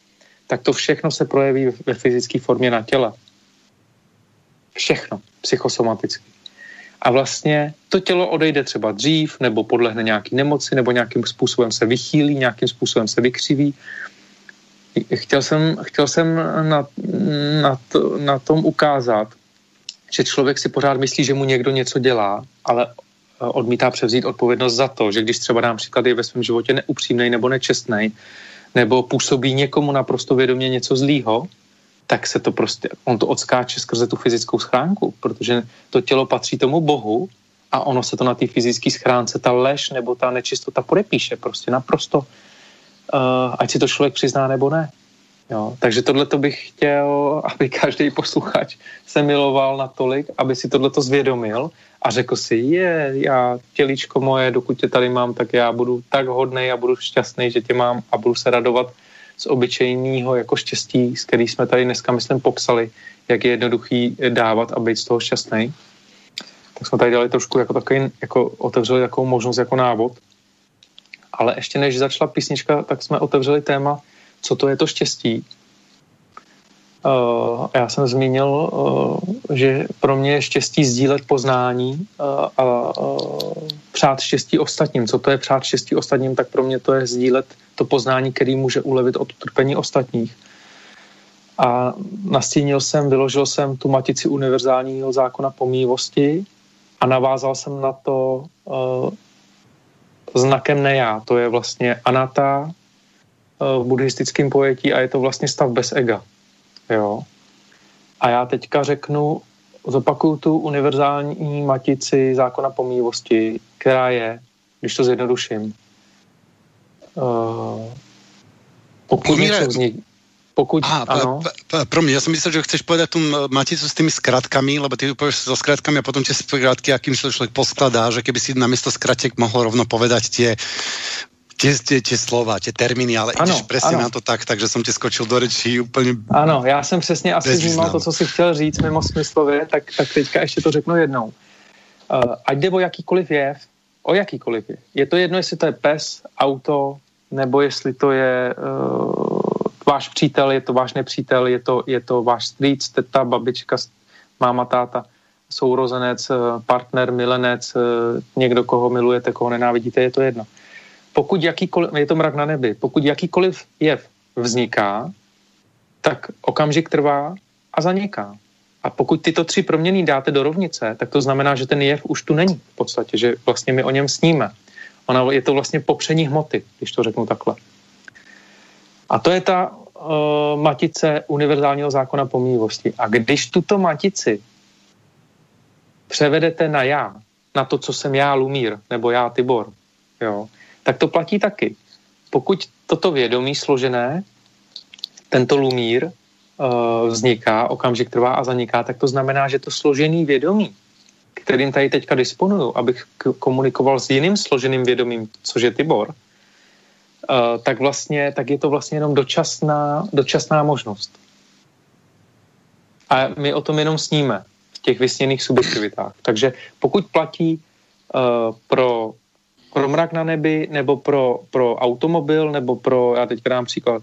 tak to všechno se projeví ve fyzické formě na těle. Všechno, psychosomaticky. A vlastně to tělo odejde třeba dřív, nebo podlehne nějaký nemoci, nebo nějakým způsobem se vychýlí, nějakým způsobem se vykřiví. Chtěl jsem, chtěl jsem na, na, to, na tom ukázat, že člověk si pořád myslí, že mu někdo něco dělá, ale eh, odmítá převzít odpovědnost za to, že když třeba dám příklad je ve svém životě neupřímnej nebo nečestnej, nebo působí někomu naprosto vědomě něco zlýho, tak se to prostě, on to odskáče skrze tu fyzickou schránku, protože to tělo patří tomu Bohu a ono se to na té fyzické schránce, ta lež nebo ta nečistota podepíše prostě naprosto, uh, ať si to člověk přizná nebo ne. Jo, takže tohle to bych chtěl, aby každý posluchač se miloval natolik, aby si tohle to zvědomil a řekl si, je, já tělíčko moje, dokud tě tady mám, tak já budu tak hodnej a budu šťastný, že tě mám a budu se radovat z obyčejného jako štěstí, s který jsme tady dneska, myslím, popsali, jak je jednoduchý dávat a být z toho šťastný. Tak jsme tady dali trošku jako takový, jako otevřeli takovou možnost jako návod. Ale ještě než začala písnička, tak jsme otevřeli téma, co to je to štěstí. Uh, já jsem zmínil, uh, že pro mě je štěstí sdílet poznání uh, a přát štěstí ostatním. Co to je přát štěstí ostatním, tak pro mě to je sdílet to poznání, který může ulevit od utrpení ostatních. A nastínil jsem, vyložil jsem tu matici univerzálního zákona pomývosti a navázal jsem na to znakem nejá. To je vlastně anata v buddhistickém pojetí a je to vlastně stav bez ega. Jo. A já teďka řeknu, zopakuju tu univerzální matici zákona pomývosti, která je, když to zjednoduším, uh, pokud něco vznikne, pokud, Aha, ano. pro mě, já jsem myslel, že chceš povedat tu maticu s tými skratkami, lebo ty povieš so skratkami a potom tie skratky, akým sa človek poskladá, že keby si namiesto skratek mohl rovno povedať tie tie, tie, tie slova, tie termíny, ale ano, ideš presne ano. na to tak, takže jsem ti skočil do řeči úplně Ano, já jsem přesně asi vnímal to, co si chtěl říct mimo smyslově, tak, tak teďka ještě to řeknu jednou. Uh, ať jde o jakýkoliv jev, o jakýkoliv jev. Je to jedno, jestli to je pes, auto, nebo jestli to je uh, váš přítel, je to váš nepřítel, je to, je to váš strýc, teta, babička, máma, táta, sourozenec, eh, partner, milenec, někdo, koho milujete, koho nenávidíte, je to jedno pokud jakýkoliv, je to mrak na nebi, pokud jakýkoliv jev vzniká, tak okamžik trvá a zaniká. A pokud tyto tři proměny dáte do rovnice, tak to znamená, že ten jev už tu není v podstatě, že vlastně my o něm sníme. Ona, je to vlastně popření hmoty, když to řeknu takhle. A to je ta uh, matice univerzálního zákona pomývosti. A když tuto matici převedete na já, na to, co jsem já, Lumír, nebo já, Tibor, jo, tak to platí taky. Pokud toto vědomí složené, tento lumír uh, vzniká, okamžik trvá a zaniká, tak to znamená, že to složený vědomí, kterým tady teďka disponuju, abych komunikoval s jiným složeným vědomím, což je Tibor, uh, tak vlastně, tak je to vlastně jenom dočasná, dočasná možnost. A my o tom jenom sníme v těch vysněných subjektivitách. Takže pokud platí uh, pro pro mrak na nebi, nebo pro, pro automobil, nebo pro, já teď dám příklad,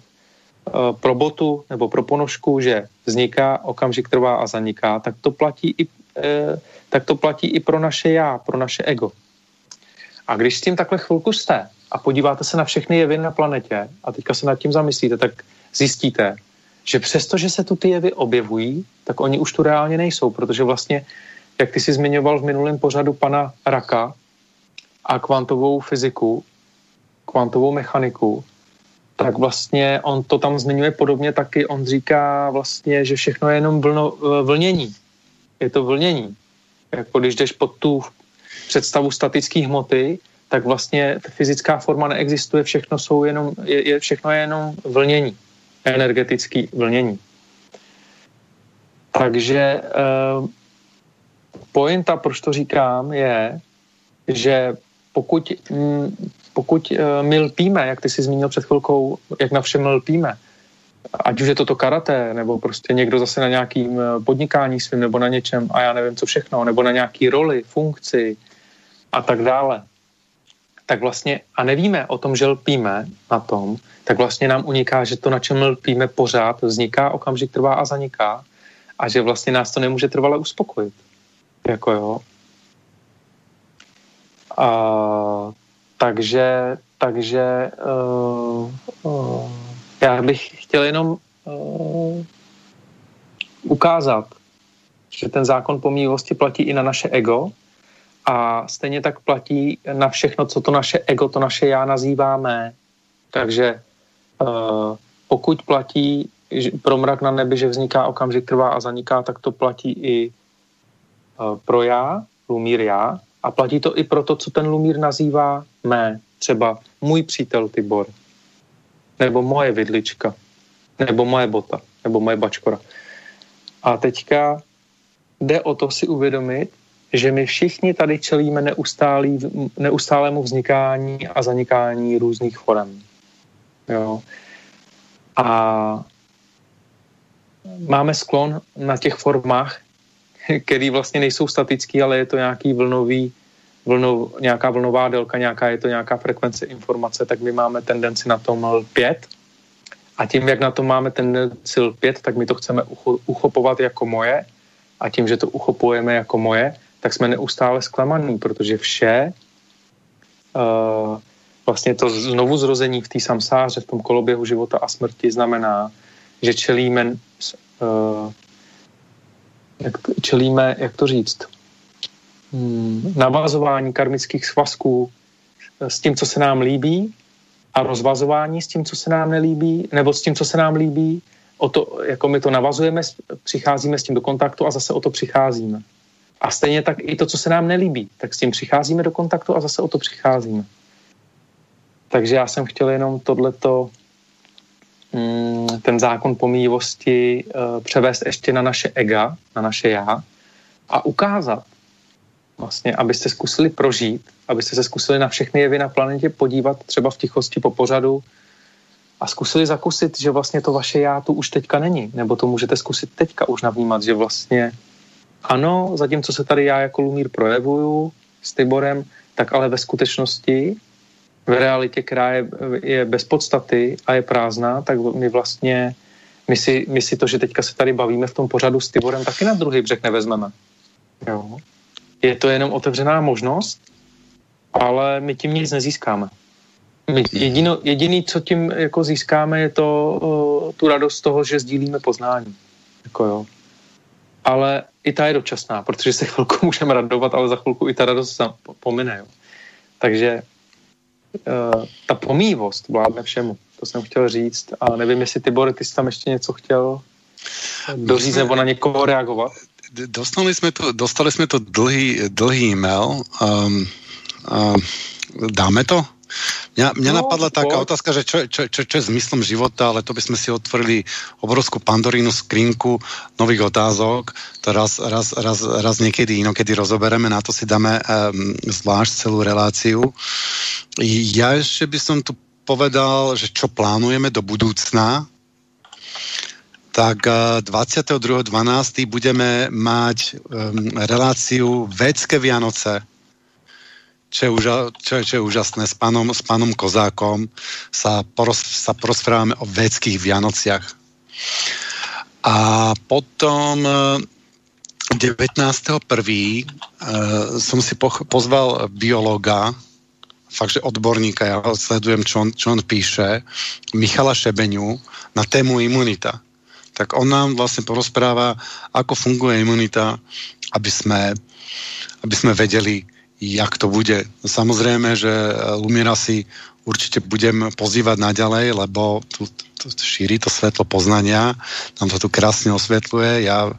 eh, pro botu nebo pro ponožku, že vzniká, okamžik trvá a zaniká, tak to platí i, eh, tak to platí i pro naše já, pro naše ego. A když s tím takhle chvilku jste a podíváte se na všechny jevy na planetě a teďka se nad tím zamyslíte, tak zjistíte, že přesto, že se tu ty jevy objevují, tak oni už tu reálně nejsou, protože vlastně, jak ty si zmiňoval v minulém pořadu pana Raka, a kvantovou fyziku, kvantovou mechaniku, tak vlastně on to tam zmiňuje podobně taky. On říká vlastně, že všechno je jenom vlno, vlnění. Je to vlnění. Jako když jdeš pod tu představu statické hmoty, tak vlastně fyzická forma neexistuje, všechno, jsou jenom, je, je, všechno je jenom vlnění, energetický vlnění. Takže eh, pointa, proč to říkám, je, že pokud, mm, pokud eh, my lpíme, jak ty jsi zmínil před chvilkou, jak na všem lpíme, ať už je to to karate, nebo prostě někdo zase na nějakým eh, podnikání svým, nebo na něčem, a já nevím co všechno, nebo na nějaký roli, funkci a tak dále, tak vlastně, a nevíme o tom, že lpíme na tom, tak vlastně nám uniká, že to, na čem lpíme pořád, vzniká, okamžik trvá a zaniká a že vlastně nás to nemůže trvale uspokojit. Jako jo, a, takže takže uh, uh, já bych chtěl jenom uh, ukázat, že ten zákon pomíjivosti platí i na naše ego a stejně tak platí na všechno, co to naše ego, to naše já nazýváme. Takže uh, pokud platí pro mrak na nebi, že vzniká okamžik, trvá a zaniká, tak to platí i uh, pro já, lumír já, a platí to i pro to, co ten Lumír nazývá mé, třeba můj přítel Tibor, nebo moje vidlička, nebo moje bota, nebo moje bačkora. A teďka jde o to si uvědomit, že my všichni tady čelíme neustálý, neustálému vznikání a zanikání různých forem. Jo. A máme sklon na těch formách který vlastně nejsou statický, ale je to nějaký vlnový, vlnou, nějaká vlnová délka, nějaká, je to nějaká frekvence informace, tak my máme tendenci na tom lpět. A tím, jak na to máme ten cíl 5, tak my to chceme uchopovat jako moje. A tím, že to uchopujeme jako moje, tak jsme neustále zklamaný, protože vše, uh, vlastně to znovu zrození v té samsáře, v tom koloběhu života a smrti znamená, že čelíme, uh, jak, čelíme, jak to říct, hmm, navazování karmických svazků s tím, co se nám líbí a rozvazování s tím, co se nám nelíbí, nebo s tím, co se nám líbí, o to, jako my to navazujeme, přicházíme s tím do kontaktu a zase o to přicházíme. A stejně tak i to, co se nám nelíbí, tak s tím přicházíme do kontaktu a zase o to přicházíme. Takže já jsem chtěl jenom tohleto, ten zákon pomíjivosti uh, převést ještě na naše ega, na naše já a ukázat, vlastně, abyste zkusili prožít, abyste se zkusili na všechny jevy na planetě podívat třeba v tichosti po pořadu a zkusili zakusit, že vlastně to vaše já tu už teďka není, nebo to můžete zkusit teďka už navnímat, že vlastně ano, zatímco se tady já jako Lumír projevuju s Tiborem, tak ale ve skutečnosti, v realitě, která je, je bez podstaty a je prázdná, tak my vlastně, my si, my si to, že teďka se tady bavíme v tom pořadu s Tiborem, taky na druhý břeh nevezmeme. Jo. Je to jenom otevřená možnost, ale my tím nic nezískáme. My jedino, jediný, co tím jako získáme, je to tu radost toho, že sdílíme poznání. Jako jo. Ale i ta je dočasná, protože se chvilku můžeme radovat, ale za chvilku i ta radost pomine. Jo. Takže ta pomývost vládne všemu. To jsem chtěl říct. A nevím, jestli Tibor, ty jsi tam ještě něco chtěl doříct nebo na někoho reagovat? Dostali jsme to, dostali jsme to dlhý, dlhý e-mail. Um, um, dáme to? Mňa, mňa no, napadla taká po... otázka, že čo, čo, čo, čo je zmyslom života, ale to by sme si otvorili obrovskú pandorínu skrinku nových otázok. To raz, raz, raz, raz niekedy inokedy rozobereme, na to si dáme um, zvlášť celú reláciu. Ja ešte by som tu povedal, že čo plánujeme do budúcna, tak 22.12. budeme mať um, reláciu Védske Vianoce čo je, uža, čo, čo je úžasné, s pánom, s pánom Kozákom sa, poros, sa porozprávame o védských Vianociach. A potom 19.1. Uh, eh, som si po, pozval biologa, fakt, že odborníka, ja sledujem, čo on, čo on píše, Michala Šebeňu na tému imunita. Tak on nám vlastne porozpráva, ako funguje imunita, aby sme, aby sme vedeli, jak to bude. Samozrejme, že Lumiera si určite budem pozývať naďalej, lebo tu, tu šíri to svetlo poznania, nám to tu krásne osvetľuje, ja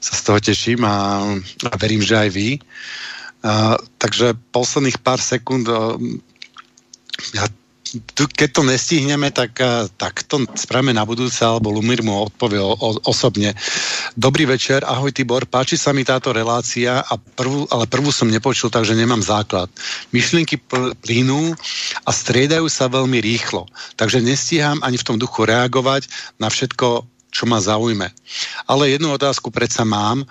sa z toho teším a, a verím, že aj vy. Uh, takže posledných pár sekúnd uh, ja tu, keď to nestihneme, tak, eh, tak to spravíme na budúce, alebo Lumír mu odpovie o, o, osobne. Dobrý večer, ahoj Tibor, páči sa mi táto relácia, a prvú, ale prvú som nepočul, takže nemám základ. Myšlienky plynú a striedajú sa veľmi rýchlo, takže nestíham ani v tom duchu reagovať na všetko, čo ma zaujme. Ale jednu otázku predsa mám,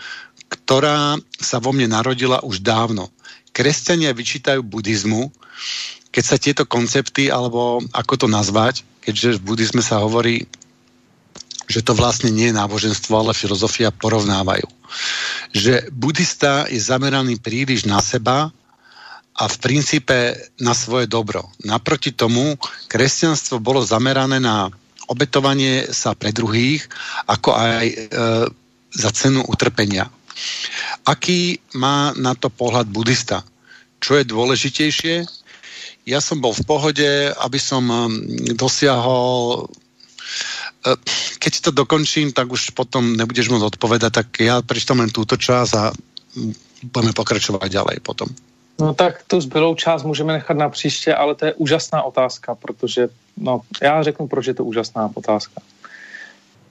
ktorá sa vo mne narodila už dávno. Kresťania vyčítajú buddhizmu, keď sa tieto koncepty, alebo ako to nazvať, keďže v buddhizme sa hovorí, že to vlastne nie je náboženstvo, ale filozofia, porovnávajú. Že buddhista je zameraný príliš na seba a v princípe na svoje dobro. Naproti tomu kresťanstvo bolo zamerané na obetovanie sa pre druhých, ako aj e, za cenu utrpenia. Aký má na to pohľad buddhista? Čo je dôležitejšie? Ja som bol v pohode, aby som um, dosiahol uh, keď to dokončím, tak už potom nebudeš môcť odpovedať, tak ja prečítam len túto čas a budeme pokračovat ďalej potom. No tak tu zbylou část můžeme nechat na příště, ale to je úžasná otázka, protože, no já řeknu, proč je to úžasná otázka.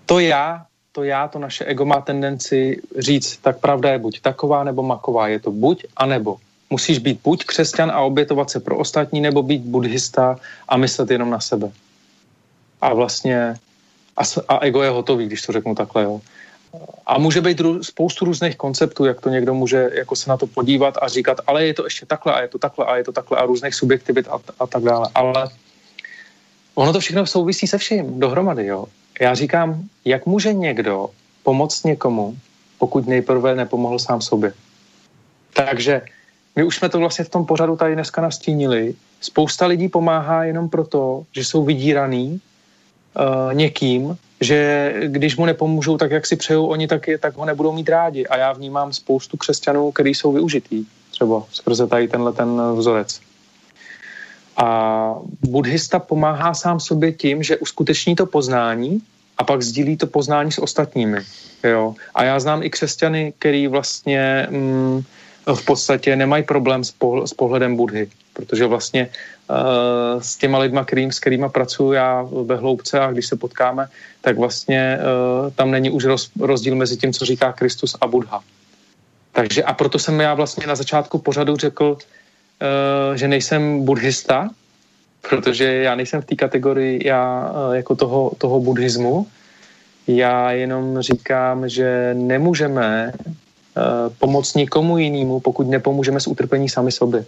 To já, to já, to naše ego má tendenci říct, tak pravda je buď taková nebo maková, je to buď a nebo musíš být buď křesťan a obětovat se pro ostatní, nebo být buddhista a myslet jenom na sebe. A vlastně a, a ego je hotový, když to řeknu takhle. Jo. A může být rů, spoustu různých konceptů, jak to někdo může jako se na to podívat a říkat, ale je to ještě takhle a je to takhle a je to takhle a různých subjektivit a, a tak dále. Ale ono to všechno souvisí se vším dohromady, jo. Já říkám, jak může někdo pomoct někomu, pokud nejprve nepomohl sám sobě. Takže my už jsme to vlastně v tom pořadu tady dneska nastínili. Spousta lidí pomáhá jenom proto, že jsou vydíraný uh, někým, že když mu nepomůžou tak, jak si přejou oni, tak, je, tak ho nebudou mít rádi. A já vnímám spoustu křesťanů, kteří jsou využitý, třeba skrze tady tenhle ten vzorec. A buddhista pomáhá sám sobě tím, že uskuteční to poznání a pak sdílí to poznání s ostatními. Jo? A já znám i křesťany, který vlastně mm, v podstatě nemají problém s, pohl- s pohledem Budhy, protože vlastně uh, s těma lidma, kterým, s kterýma pracuji já ve hloubce a když se potkáme, tak vlastně uh, tam není už roz, rozdíl mezi tím, co říká Kristus a Budha. Takže a proto jsem já vlastně na začátku pořadu řekl, uh, že nejsem buddhista, protože já nejsem v té kategorii já jako toho, toho buddhismu, já jenom říkám, že nemůžeme pomoct někomu jinému, pokud nepomůžeme z utrpení sami sobě.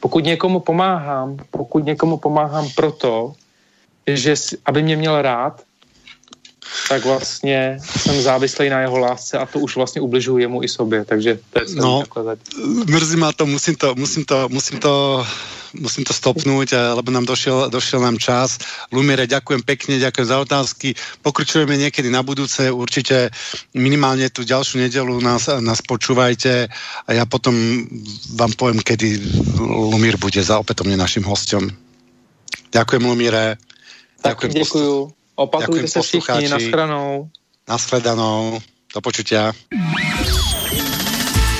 Pokud někomu pomáhám, pokud někomu pomáhám proto, že aby mě měl rád, tak vlastně jsem závislý na jeho lásce a to už vlastně ubližuji jemu i sobě, takže to je no, mrzí ma to, musím to, musím to, musím to musím to stopnúť, eh, lebo nám došiel, došiel nám čas. Lumire, ďakujem pekne, ďakujem za otázky. Pokročujeme niekedy na budúce, určite minimálne tú ďalšiu nedelu nás, nás počúvajte a ja potom vám poviem, kedy Lumír bude za opätovne našim hostom. Ďakujem, Lumíre. Ďakujem. Děkuju. Opakujte se všichni, naschranou. Naschledanou. Do počutia.